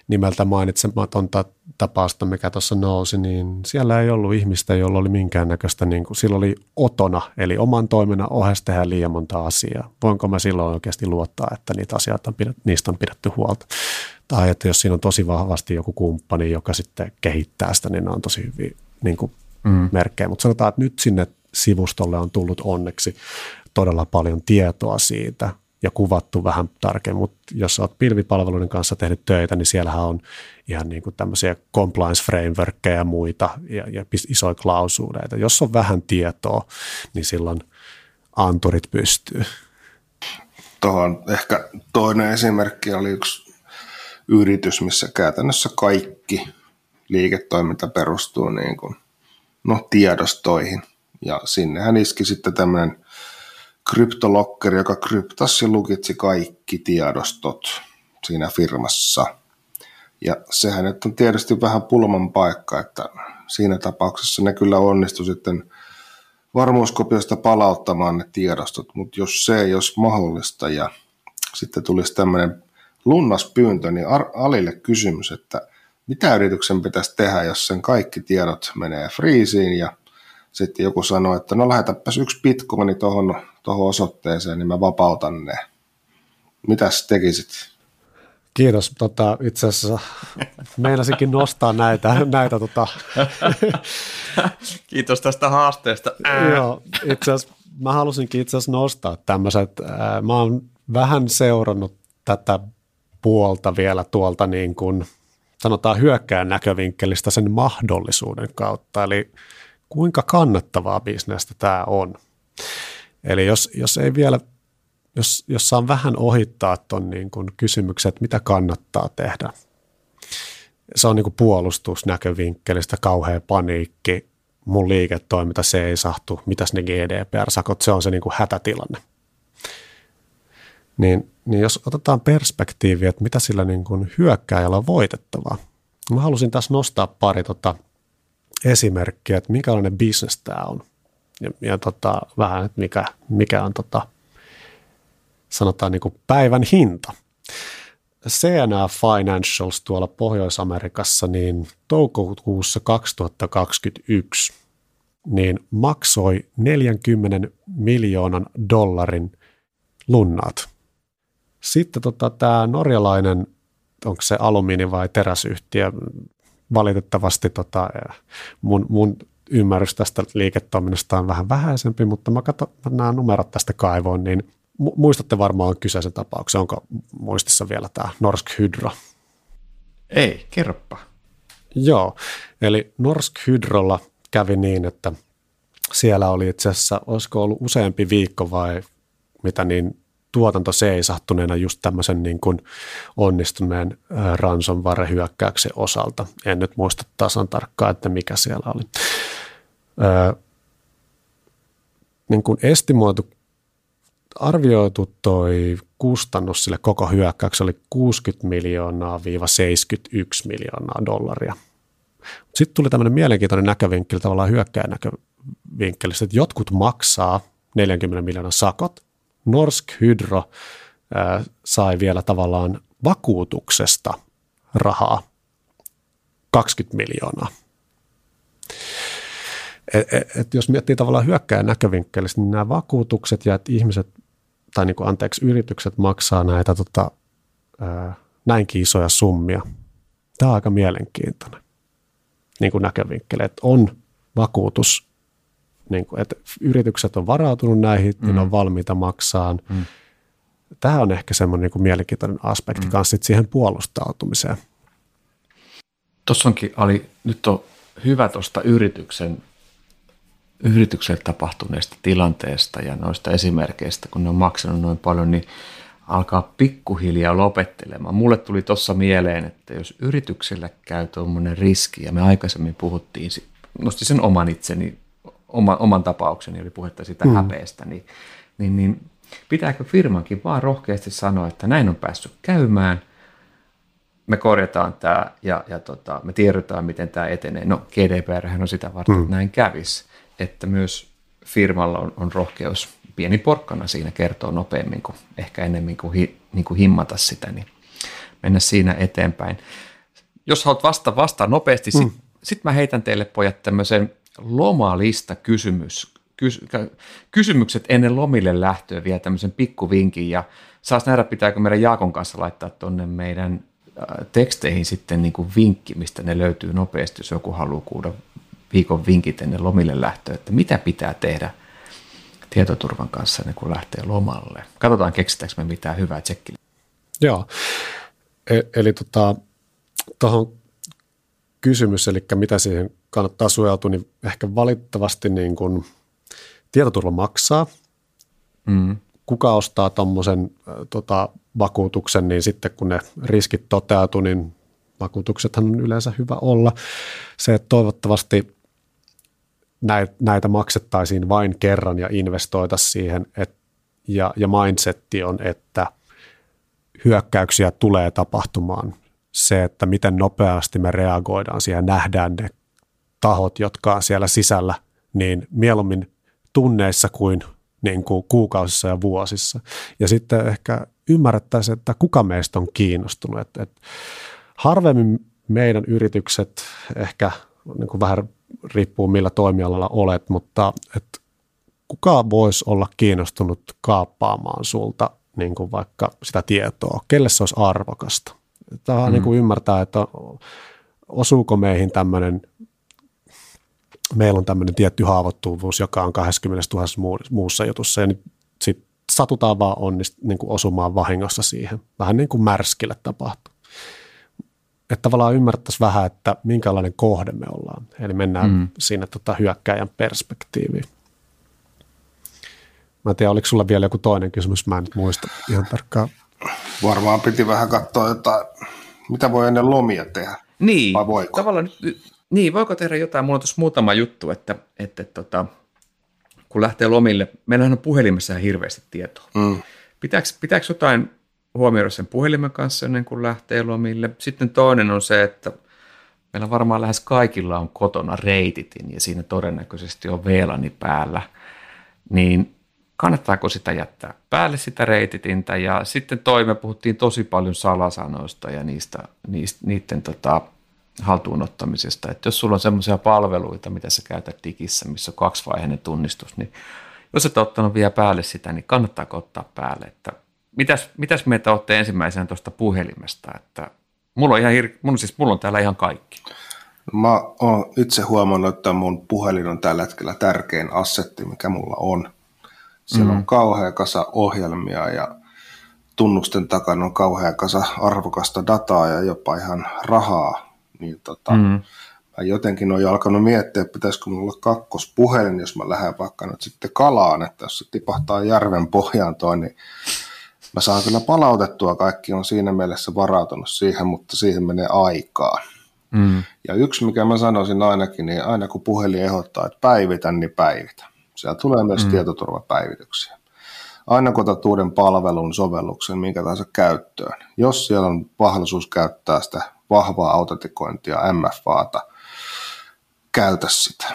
Speaker 2: nimeltä mainitsematonta tapausta, mikä tuossa nousi, niin siellä ei ollut ihmistä, jolla oli minkäännäköistä, niin kuin, sillä oli otona, eli oman toiminnan ohessa tehdä liian monta asiaa. Voinko mä silloin oikeasti luottaa, että niitä asioita on pidät, niistä on pidetty huolta? Tai että jos siinä on tosi vahvasti joku kumppani, joka sitten kehittää sitä, niin ne on tosi hyvin niin kuin mm. merkkejä. Mutta sanotaan, että nyt sinne sivustolle on tullut onneksi todella paljon tietoa siitä ja kuvattu vähän tarkemmin, mutta jos olet pilvipalveluiden kanssa tehnyt töitä, niin siellähän on ihan niin kuin tämmöisiä compliance frameworkkeja ja muita ja, ja isoja klausuuleita. Jos on vähän tietoa, niin silloin anturit pystyy.
Speaker 3: Tuohon ehkä toinen esimerkki oli yksi yritys, missä käytännössä kaikki liiketoiminta perustuu niin kuin, no, tiedostoihin. Ja sinnehän iski sitten tämmöinen kryptolokkeri, joka kryptasi lukitsi kaikki tiedostot siinä firmassa. Ja sehän nyt on tietysti vähän pulman paikka, että siinä tapauksessa ne kyllä onnistu sitten varmuuskopiosta palauttamaan ne tiedostot, mutta jos se ei olisi mahdollista ja sitten tulisi tämmöinen lunnaspyyntö, niin Alille kysymys, että mitä yrityksen pitäisi tehdä, jos sen kaikki tiedot menee friisiin ja sitten joku sanoo, että no lähetäpäs yksi bitcoini tuohon tohon osoitteeseen, niin mä vapautan ne. Mitäs tekisit?
Speaker 2: Kiitos. Tota, itse asiassa meinasikin nostaa näitä. näitä tota. *laughs*
Speaker 1: Kiitos tästä haasteesta.
Speaker 2: Joo, itse asiassa mä halusinkin itse asiassa nostaa tämmöiset. Mä oon vähän seurannut tätä puolta vielä tuolta niin kuin, sanotaan hyökkään näkövinkkelistä sen mahdollisuuden kautta, eli kuinka kannattavaa bisnestä tämä on. Eli jos, jos ei vielä, jos, jos saan vähän ohittaa tuon niin kuin kysymyksen, että mitä kannattaa tehdä. Se on niin kuin puolustusnäkövinkkelistä kauhea paniikki, mun liiketoiminta se ei sahtu, mitäs ne GDPR-sakot, se on se niin kuin hätätilanne. Niin niin jos otetaan perspektiiviä, että mitä sillä niin kuin hyökkääjällä on voitettavaa. Mä halusin tässä nostaa pari tota esimerkkiä, että minkälainen bisnes tämä on. ja, ja tota, vähän, että mikä, mikä on tota, sanotaan niin kuin päivän hinta. CNA Financials tuolla Pohjois-Amerikassa niin toukokuussa 2021 niin maksoi 40 miljoonan dollarin lunnat. Sitten tota, tämä norjalainen, onko se alumiini- vai teräsyhtiö, valitettavasti tota, mun, mun ymmärrys tästä liiketoiminnasta on vähän vähäisempi, mutta mä katson nämä numerot tästä kaivoon, niin muistatte varmaan kyseisen tapauksen. Onko muistissa vielä tämä Norsk Hydro?
Speaker 1: Ei, kerropa.
Speaker 2: Joo, eli Norsk Hydrolla kävi niin, että siellä oli itse asiassa, olisiko ollut useampi viikko vai mitä niin tuotanto seisahtuneena just tämmöisen niin kuin onnistuneen ransomware-hyökkäyksen osalta. En nyt muista tasan tarkkaan, että mikä siellä oli. Öö, niin kuin estimoitu, arvioitu toi kustannus sille koko hyökkäykselle oli 60 miljoonaa viiva 71 miljoonaa dollaria. Sitten tuli tämmöinen mielenkiintoinen näkövinkkeli, tavallaan hyökkäjän näkövinkkelissä, että jotkut maksaa 40 miljoonan sakot, Norsk Hydro ää, sai vielä tavallaan vakuutuksesta rahaa 20 miljoonaa. Et, et, et jos miettii tavallaan hyökkäjän näkövinkkelistä, niin nämä vakuutukset ja että ihmiset, tai niin kuin, anteeksi, yritykset maksaa näitä tota, ää, näinkin isoja summia. Tämä on aika mielenkiintoinen niin kuin näkövinkkeli, että on vakuutus niin kuin, että yritykset on varautunut näihin, mm. ne on valmiita maksaa. Mm. Tämä on ehkä semmoinen niin kuin mielenkiintoinen aspekti mm. kanssa siihen puolustautumiseen.
Speaker 1: Tuossa onkin, Ali, nyt on hyvä tuosta yrityksen, yritykselle tapahtuneesta tilanteesta ja noista esimerkkeistä, kun ne on maksanut noin paljon, niin alkaa pikkuhiljaa lopettelemaan. Mulle tuli tuossa mieleen, että jos yrityksellä käy tuommoinen riski, ja me aikaisemmin puhuttiin, nosti sen oman itseni oma, oman tapaukseni, oli puhetta sitä mm. häpeästä, niin, niin, niin pitääkö firmankin vaan rohkeasti sanoa, että näin on päässyt käymään, me korjataan tämä ja, ja tota, me tiedetään, miten tämä etenee. No GDPR on sitä varten, mm. että näin kävisi, että myös firmalla on, on rohkeus pieni porkkana siinä kertoo nopeammin kuin ehkä enemmän kuin, hi, niin kuin himmata sitä, niin mennä siinä eteenpäin. Jos haluat vastata, vastaa nopeasti, mm. sitten sit mä heitän teille pojat tämmöisen lomalista kysymys, kys, kysymykset ennen lomille lähtöä vielä tämmöisen pikkuvinkin ja saas nähdä, pitääkö meidän Jaakon kanssa laittaa tuonne meidän äh, teksteihin sitten niin kuin vinkki, mistä ne löytyy nopeasti, jos joku haluaa kuulla viikon vinkit ennen lomille lähtöä, että mitä pitää tehdä tietoturvan kanssa ennen kuin lähtee lomalle. Katsotaan, keksitäänkö me mitään hyvää tsekkiä.
Speaker 2: Joo, e- eli tota, tuohon kysymys, eli mitä siihen kannattaa suojautua, niin ehkä valittavasti niin kuin tietoturva maksaa. Mm. Kuka ostaa tuommoisen tota, vakuutuksen, niin sitten kun ne riskit toteutuu, niin vakuutuksethan on yleensä hyvä olla. Se, että toivottavasti näitä maksettaisiin vain kerran ja investoita siihen, et, ja, ja mindsetti on, että hyökkäyksiä tulee tapahtumaan. Se, että miten nopeasti me reagoidaan siihen, nähdään ne tahot, jotka on siellä sisällä, niin mieluummin tunneissa kuin, niin kuin kuukausissa ja vuosissa. Ja sitten ehkä ymmärrettäisiin, että kuka meistä on kiinnostunut. Että, että harvemmin meidän yritykset ehkä niin kuin vähän riippuu millä toimialalla olet, mutta että kuka voisi olla kiinnostunut kaappaamaan sulta niin kuin vaikka sitä tietoa, kelle se olisi arvokasta. Tämä mm. niin kuin ymmärtää, että osuuko meihin tämmöinen meillä on tämmöinen tietty haavoittuvuus, joka on 20 000 muussa jutussa, ja nyt sit satutaan vaan onnist, niin kuin osumaan vahingossa siihen. Vähän niin kuin märskille tapahtuu. Että tavallaan ymmärtäisiin vähän, että minkälainen kohde me ollaan. Eli mennään mm. siinä tota hyökkäjän perspektiiviin. Mä en tiedä, oliko sulla vielä joku toinen kysymys, mä en nyt muista ihan tarkkaan.
Speaker 3: Varmaan piti vähän katsoa jotain, mitä voi ennen lomia tehdä.
Speaker 1: Niin, Vai voiko? tavallaan nyt niin, voiko tehdä jotain? Mulla on tuossa muutama juttu, että, että tota, kun lähtee lomille, meillähän on puhelimessa ihan hirveästi tietoa. Mm. Pitääkö, pitääkö jotain huomioida sen puhelimen kanssa ennen kuin lähtee lomille? Sitten toinen on se, että meillä varmaan lähes kaikilla on kotona reititin ja siinä todennäköisesti on VLANi päällä, niin kannattaako sitä jättää päälle sitä reititintä ja sitten toime puhuttiin tosi paljon salasanoista ja niistä, niistä niiden tota, haltuunottamisesta, että jos sulla on semmoisia palveluita, mitä sä käytät digissä, missä on kaksivaiheinen tunnistus, niin jos et ottanut vielä päälle sitä, niin kannattaako ottaa päälle, että mitäs, mitäs meitä olette ensimmäisenä tuosta puhelimesta, että mulla on, ihan hir- mun, siis mulla on täällä ihan kaikki.
Speaker 3: Mä oon itse huomannut, että mun puhelin on tällä hetkellä tärkein assetti, mikä mulla on. Siellä mm. on kauhea kasa ohjelmia ja tunnusten takana on kauhea kasa arvokasta dataa ja jopa ihan rahaa. Niin tota, mm. mä jotenkin jo alkanut miettiä, että pitäisikö mulla olla kakkospuhelin, jos mä lähden vaikka nyt sitten kalaan, että jos se tipahtaa järven pohjaan toi, niin mä saan kyllä palautettua, kaikki on siinä mielessä varautunut siihen, mutta siihen menee aikaa. Mm. Ja yksi, mikä mä sanoisin ainakin, niin aina kun puhelin ehdottaa, että päivitä, niin päivitä. Siellä tulee myös mm. tietoturvapäivityksiä. Aina kun otat uuden palvelun, sovelluksen, minkä tahansa käyttöön, jos siellä on mahdollisuus käyttää sitä vahvaa autentikointia, MFAta, käytä sitä.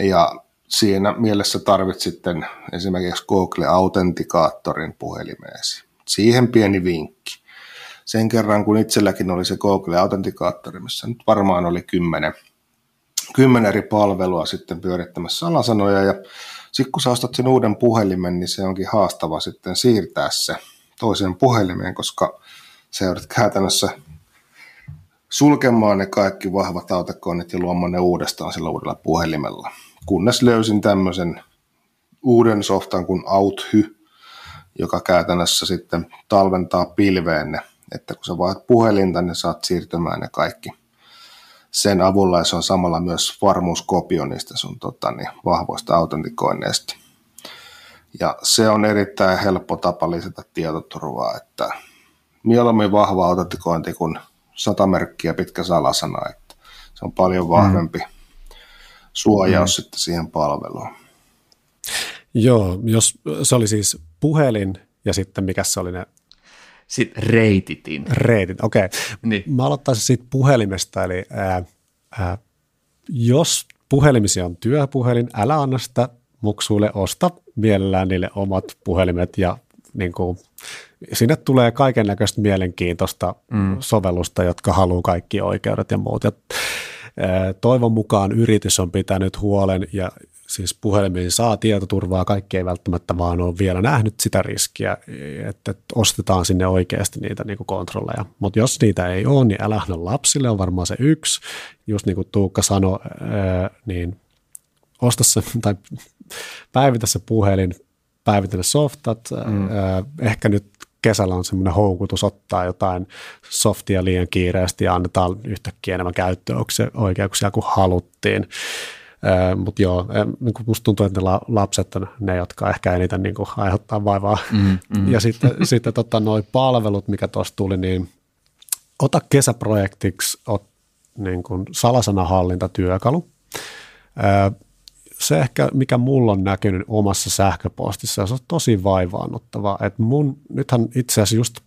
Speaker 3: Ja siinä mielessä tarvit sitten esimerkiksi Google Authenticaatorin puhelimeesi. Siihen pieni vinkki. Sen kerran, kun itselläkin oli se Google Authenticaattori, missä nyt varmaan oli kymmenen, kymmenen eri palvelua sitten pyörittämässä salasanoja ja sitten kun sä ostat sen uuden puhelimen, niin se onkin haastava sitten siirtää se toiseen puhelimeen, koska se joudut käytännössä sulkemaan ne kaikki vahvat autakoonnit ja luomaan ne uudestaan sillä uudella puhelimella. Kunnes löysin tämmöisen uuden softan kuin Outhy, joka käytännössä sitten talventaa pilveen ne, että kun sä vaat puhelinta, niin saat siirtymään ne kaikki sen avulla, ja se on samalla myös varmuuskopio niistä sun tota, niin, vahvoista autentikoinneista. Ja se on erittäin helppo tapa lisätä tietoturvaa, että mieluummin vahva autentikointi kuin sata merkkiä pitkä salasana, että se on paljon vahvempi mm. suojaus mm. sitten siihen palveluun.
Speaker 2: Joo, jos se oli siis puhelin ja sitten mikä se oli ne
Speaker 1: sitten reititin.
Speaker 2: Reitit, okei. Okay. Niin. Mä aloittaisin siitä puhelimesta, eli ää, ää, jos puhelimisi on työpuhelin, älä anna sitä muksuille, osta mielellään niille omat puhelimet ja niin kuin, sinne tulee kaiken näköistä mielenkiintoista mm. sovellusta, jotka haluaa kaikki oikeudet ja muut. Ja, toivon mukaan yritys on pitänyt huolen ja siis puhelimiin saa tietoturvaa, kaikki ei välttämättä vaan ole vielä nähnyt sitä riskiä, että ostetaan sinne oikeasti niitä niin kuin kontrolleja. Mutta jos niitä ei ole, niin älä lapsille on varmaan se yksi. Just niin kuin Tuukka sanoi, niin osta se *laughs* tai päivitä se puhelin, päivitä ne softat. Mm. Ehkä nyt kesällä on semmoinen houkutus ottaa jotain softia liian kiireesti ja annetaan yhtäkkiä enemmän käyttöoikeuksia kuin haluttiin. Mutta joo, niin musta tuntuu, että ne lapset on ne, jotka ehkä eniten niin kuin aiheuttaa vaivaa. Mm, mm. Ja sitten, *laughs* sitten tota, noi palvelut, mikä tuossa tuli, niin ota kesäprojektiksi ot, niin kuin salasanahallintatyökalu. Se ehkä, mikä mulla on näkynyt omassa sähköpostissa, se on tosi vaivaannuttavaa. Et mun, nythän itse asiassa just,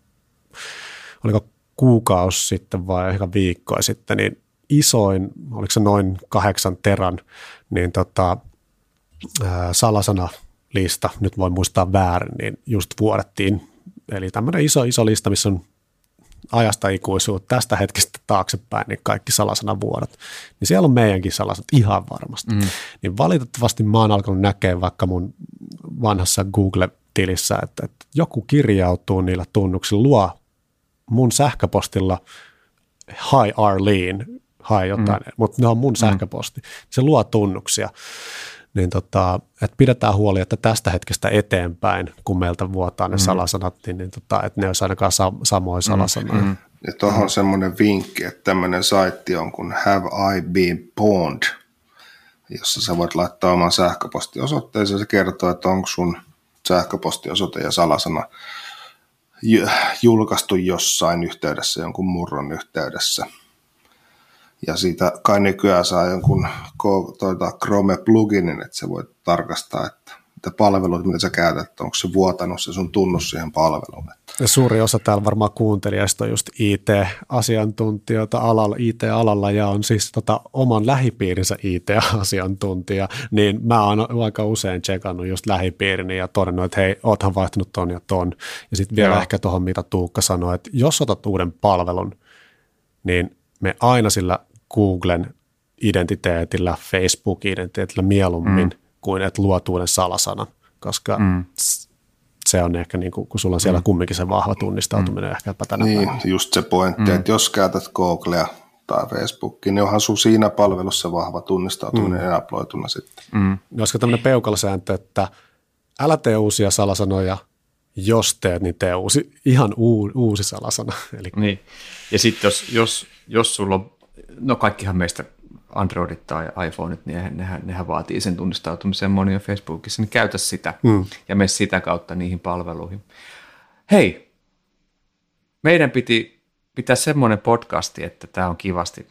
Speaker 2: oliko kuukausi sitten vai ehkä viikkoa sitten, niin isoin, oliko se noin kahdeksan teran, niin tota, ää, lista, nyt voin muistaa väärin, niin just vuodettiin. Eli tämmöinen iso, iso lista, missä on ajasta ikuisuutta tästä hetkestä taaksepäin, niin kaikki salasanavuodot. Niin siellä on meidänkin salasanat ihan varmasti. Mm. Niin valitettavasti mä oon alkanut näkemään vaikka mun vanhassa Google-tilissä, että, että joku kirjautuu niillä tunnuksilla, luo mun sähköpostilla Hi Arlene hae jotain, mm. mutta ne on mun mm. sähköposti. Se luo tunnuksia. Niin tota, että pidetään huoli, että tästä hetkestä eteenpäin, kun meiltä vuotaa ne mm. salasanat, niin, niin tota, että ne olisi ainakaan sa- samoja mm. salasanoja. Mm.
Speaker 3: Ja tuohon mm. semmoinen vinkki, että tämmöinen saitti on kuin Have I Been Pwned, jossa sä voit laittaa oman sähköpostiosoitteeseen. Se kertoo, että onko sun sähköpostiosoite ja salasana julkaistu jossain yhteydessä, jonkun murron yhteydessä – ja siitä kai nykyään saa jonkun tuota Chrome-pluginin, että se voi tarkastaa, että mitä palveluita, mitä sä käytät, onko se vuotanut se sun tunnus siihen palveluun.
Speaker 2: suuri osa täällä varmaan kuuntelijasta on just IT-asiantuntijoita alalla, IT-alalla ja on siis tota, oman lähipiirinsä IT-asiantuntija, niin mä oon aika usein tsekannut just lähipiirini ja todennut, että hei, oothan vaihtanut ton ja ton. Ja sitten vielä Joo. ehkä tuohon, mitä Tuukka sanoi, että jos otat uuden palvelun, niin me aina sillä Googlen identiteetillä, Facebook-identiteetillä mieluummin mm. kuin että luot uuden salasanan, koska mm se on ehkä, niin kuin, kun sulla on siellä mm. kumminkin se vahva tunnistautuminen mm. ehkäpä tänä
Speaker 3: Niin, päivänä. just se pointti, mm. että jos käytät Googlea tai Facebookia, niin onhan sun siinä palvelussa vahva tunnistautuminen mm. enaploituna sitten.
Speaker 2: Mm. Olisiko tämmöinen peukalsääntö, että älä tee uusia salasanoja, jos teet, niin tee uusi, ihan uu, uusi salasana. *laughs*
Speaker 1: Eli... Niin. Ja sitten jos, jos, jos sulla on, no kaikkihan meistä Androidit tai iPhoneit, niin nehän, nehän vaatii sen tunnistautumisen moni on Facebookissa, niin käytä sitä mm. ja mene sitä kautta niihin palveluihin. Hei, meidän piti pitää semmoinen podcasti, että tämä on kivasti,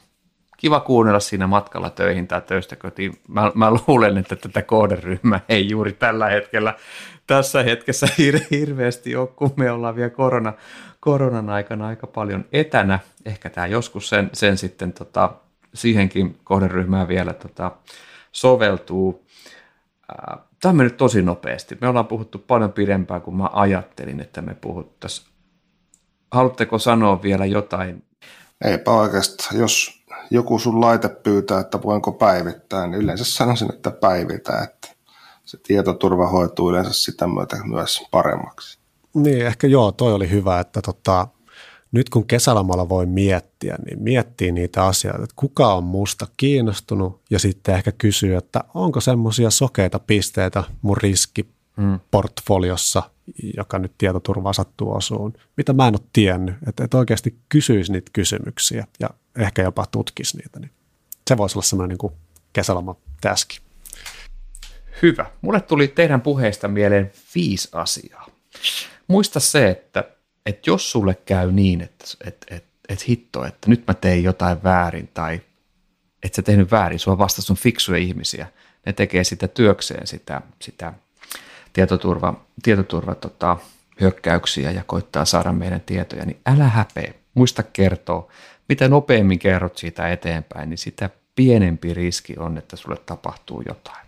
Speaker 1: kiva kuunnella siinä matkalla töihin tai töistä kotiin. Mä, mä luulen, että tätä kohderyhmää ei juuri tällä hetkellä, tässä hetkessä *laughs* hir- hirveästi ole, kun me ollaan vielä korona, koronan aikana aika paljon etänä. Ehkä tämä joskus sen, sen sitten tota, siihenkin kohderyhmään vielä tota, soveltuu. Tämä mennyt tosi nopeasti. Me ollaan puhuttu paljon pidempään kuin mä ajattelin, että me puhuttaisiin. Haluatteko sanoa vielä jotain?
Speaker 3: Eipä oikeastaan. Jos joku sun laite pyytää, että voinko päivittää, niin yleensä sanoisin, että päivitä, että se tietoturva hoituu yleensä sitä myötä myös paremmaksi.
Speaker 2: Niin, ehkä joo, toi oli hyvä, että tota, nyt kun kesälomalla voi miettiä, niin miettii niitä asioita, että kuka on musta kiinnostunut ja sitten ehkä kysyy, että onko semmoisia sokeita pisteitä mun riskiportfoliossa, joka nyt tietoturvaa sattuu osuun, mitä mä en ole tiennyt, että, että oikeasti kysyisi niitä kysymyksiä ja ehkä jopa tutkisi niitä, niin se voisi olla semmoinen niin kesäloma täski.
Speaker 1: Hyvä. Mulle tuli teidän puheista mieleen viisi asiaa. Muista se, että että jos sulle käy niin, että et, et, et hitto, että nyt mä tein jotain väärin tai että sä tehnyt väärin, sua vasta sun fiksuja ihmisiä, ne tekee sitä työkseen sitä, sitä tietoturva, tietoturva tota, hyökkäyksiä ja koittaa saada meidän tietoja, niin älä häpeä, muista kertoa, mitä nopeammin kerrot siitä eteenpäin, niin sitä pienempi riski on, että sulle tapahtuu jotain.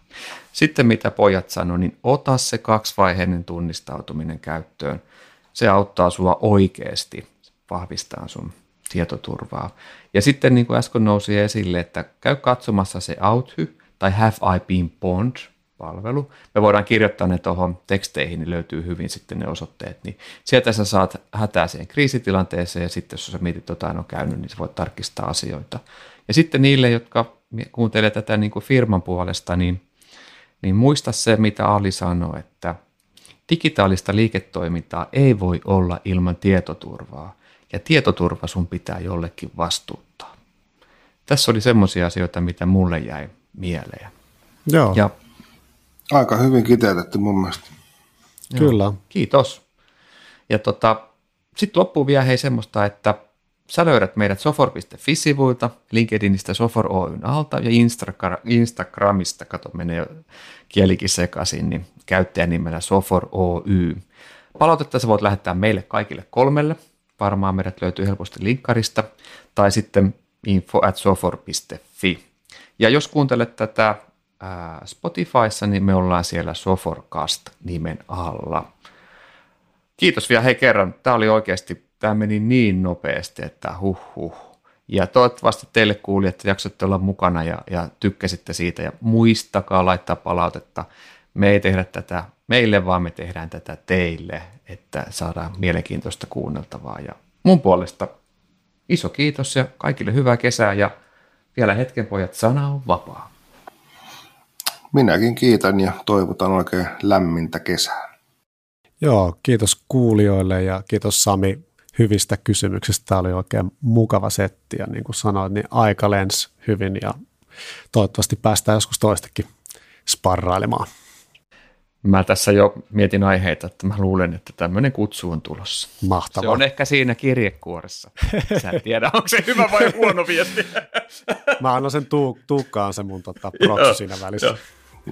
Speaker 1: Sitten mitä pojat sanoi, niin ota se kaksivaiheinen tunnistautuminen käyttöön – se auttaa sua oikeasti vahvistaa sun tietoturvaa. Ja sitten niin kuin äsken nousi esille, että käy katsomassa se Outhy tai Have I Been Bond palvelu. Me voidaan kirjoittaa ne tuohon teksteihin, niin löytyy hyvin sitten ne osoitteet. Niin sieltä sä saat hätäiseen kriisitilanteeseen ja sitten jos sä mietit jotain on käynyt, niin sä voit tarkistaa asioita. Ja sitten niille, jotka kuuntelee tätä niin kuin firman puolesta, niin, niin muista se, mitä Ali sanoi, että – Digitaalista liiketoimintaa ei voi olla ilman tietoturvaa, ja tietoturva sun pitää jollekin vastuuttaa. Tässä oli semmoisia asioita, mitä mulle jäi mieleen.
Speaker 2: Joo. Ja,
Speaker 3: Aika hyvin kiteytetty mun mielestä.
Speaker 2: Kyllä. Joo,
Speaker 1: kiitos. Ja tota, sitten loppuu vielä hei semmoista, että Sä löydät meidät sofor.fi-sivuilta, LinkedInistä Sofor Oyn alta ja Instagramista, kato menee jo kielikin sekaisin, niin käyttäjänimellä Sofor Oy. Palautetta sä voit lähettää meille kaikille kolmelle, varmaan meidät löytyy helposti linkkarista, tai sitten info at sofor.fi. Ja jos kuuntelet tätä Spotifyssa, niin me ollaan siellä Soforcast nimen alla. Kiitos vielä hei kerran. Tämä oli oikeasti tämä meni niin nopeasti, että huh huh. Ja toivottavasti teille kuulijat jaksoitte olla mukana ja, ja tykkäsitte siitä ja muistakaa laittaa palautetta. Me ei tehdä tätä meille, vaan me tehdään tätä teille, että saadaan mielenkiintoista kuunneltavaa. Ja mun puolesta iso kiitos ja kaikille hyvää kesää ja vielä hetken pojat, sana on vapaa.
Speaker 3: Minäkin kiitän ja toivotan oikein lämmintä kesää.
Speaker 2: Joo, kiitos kuulijoille ja kiitos Sami hyvistä kysymyksistä. Tämä oli oikein mukava setti ja niin kuin sanoit, niin aika lensi hyvin ja toivottavasti päästään joskus toistakin sparrailemaan.
Speaker 1: Mä tässä jo mietin aiheita, että mä luulen, että tämmöinen kutsu on tulossa.
Speaker 2: Mahtavaa.
Speaker 1: Se on ehkä siinä kirjekuoressa. Sä en tiedä, onko se hyvä vai huono viesti.
Speaker 2: mä annan sen tuu, Tuukkaan se mun tota, siinä välissä.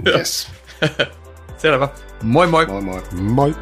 Speaker 3: Yes. *laughs*
Speaker 1: Selvä. Moi moi.
Speaker 3: Moi moi.
Speaker 2: Moi.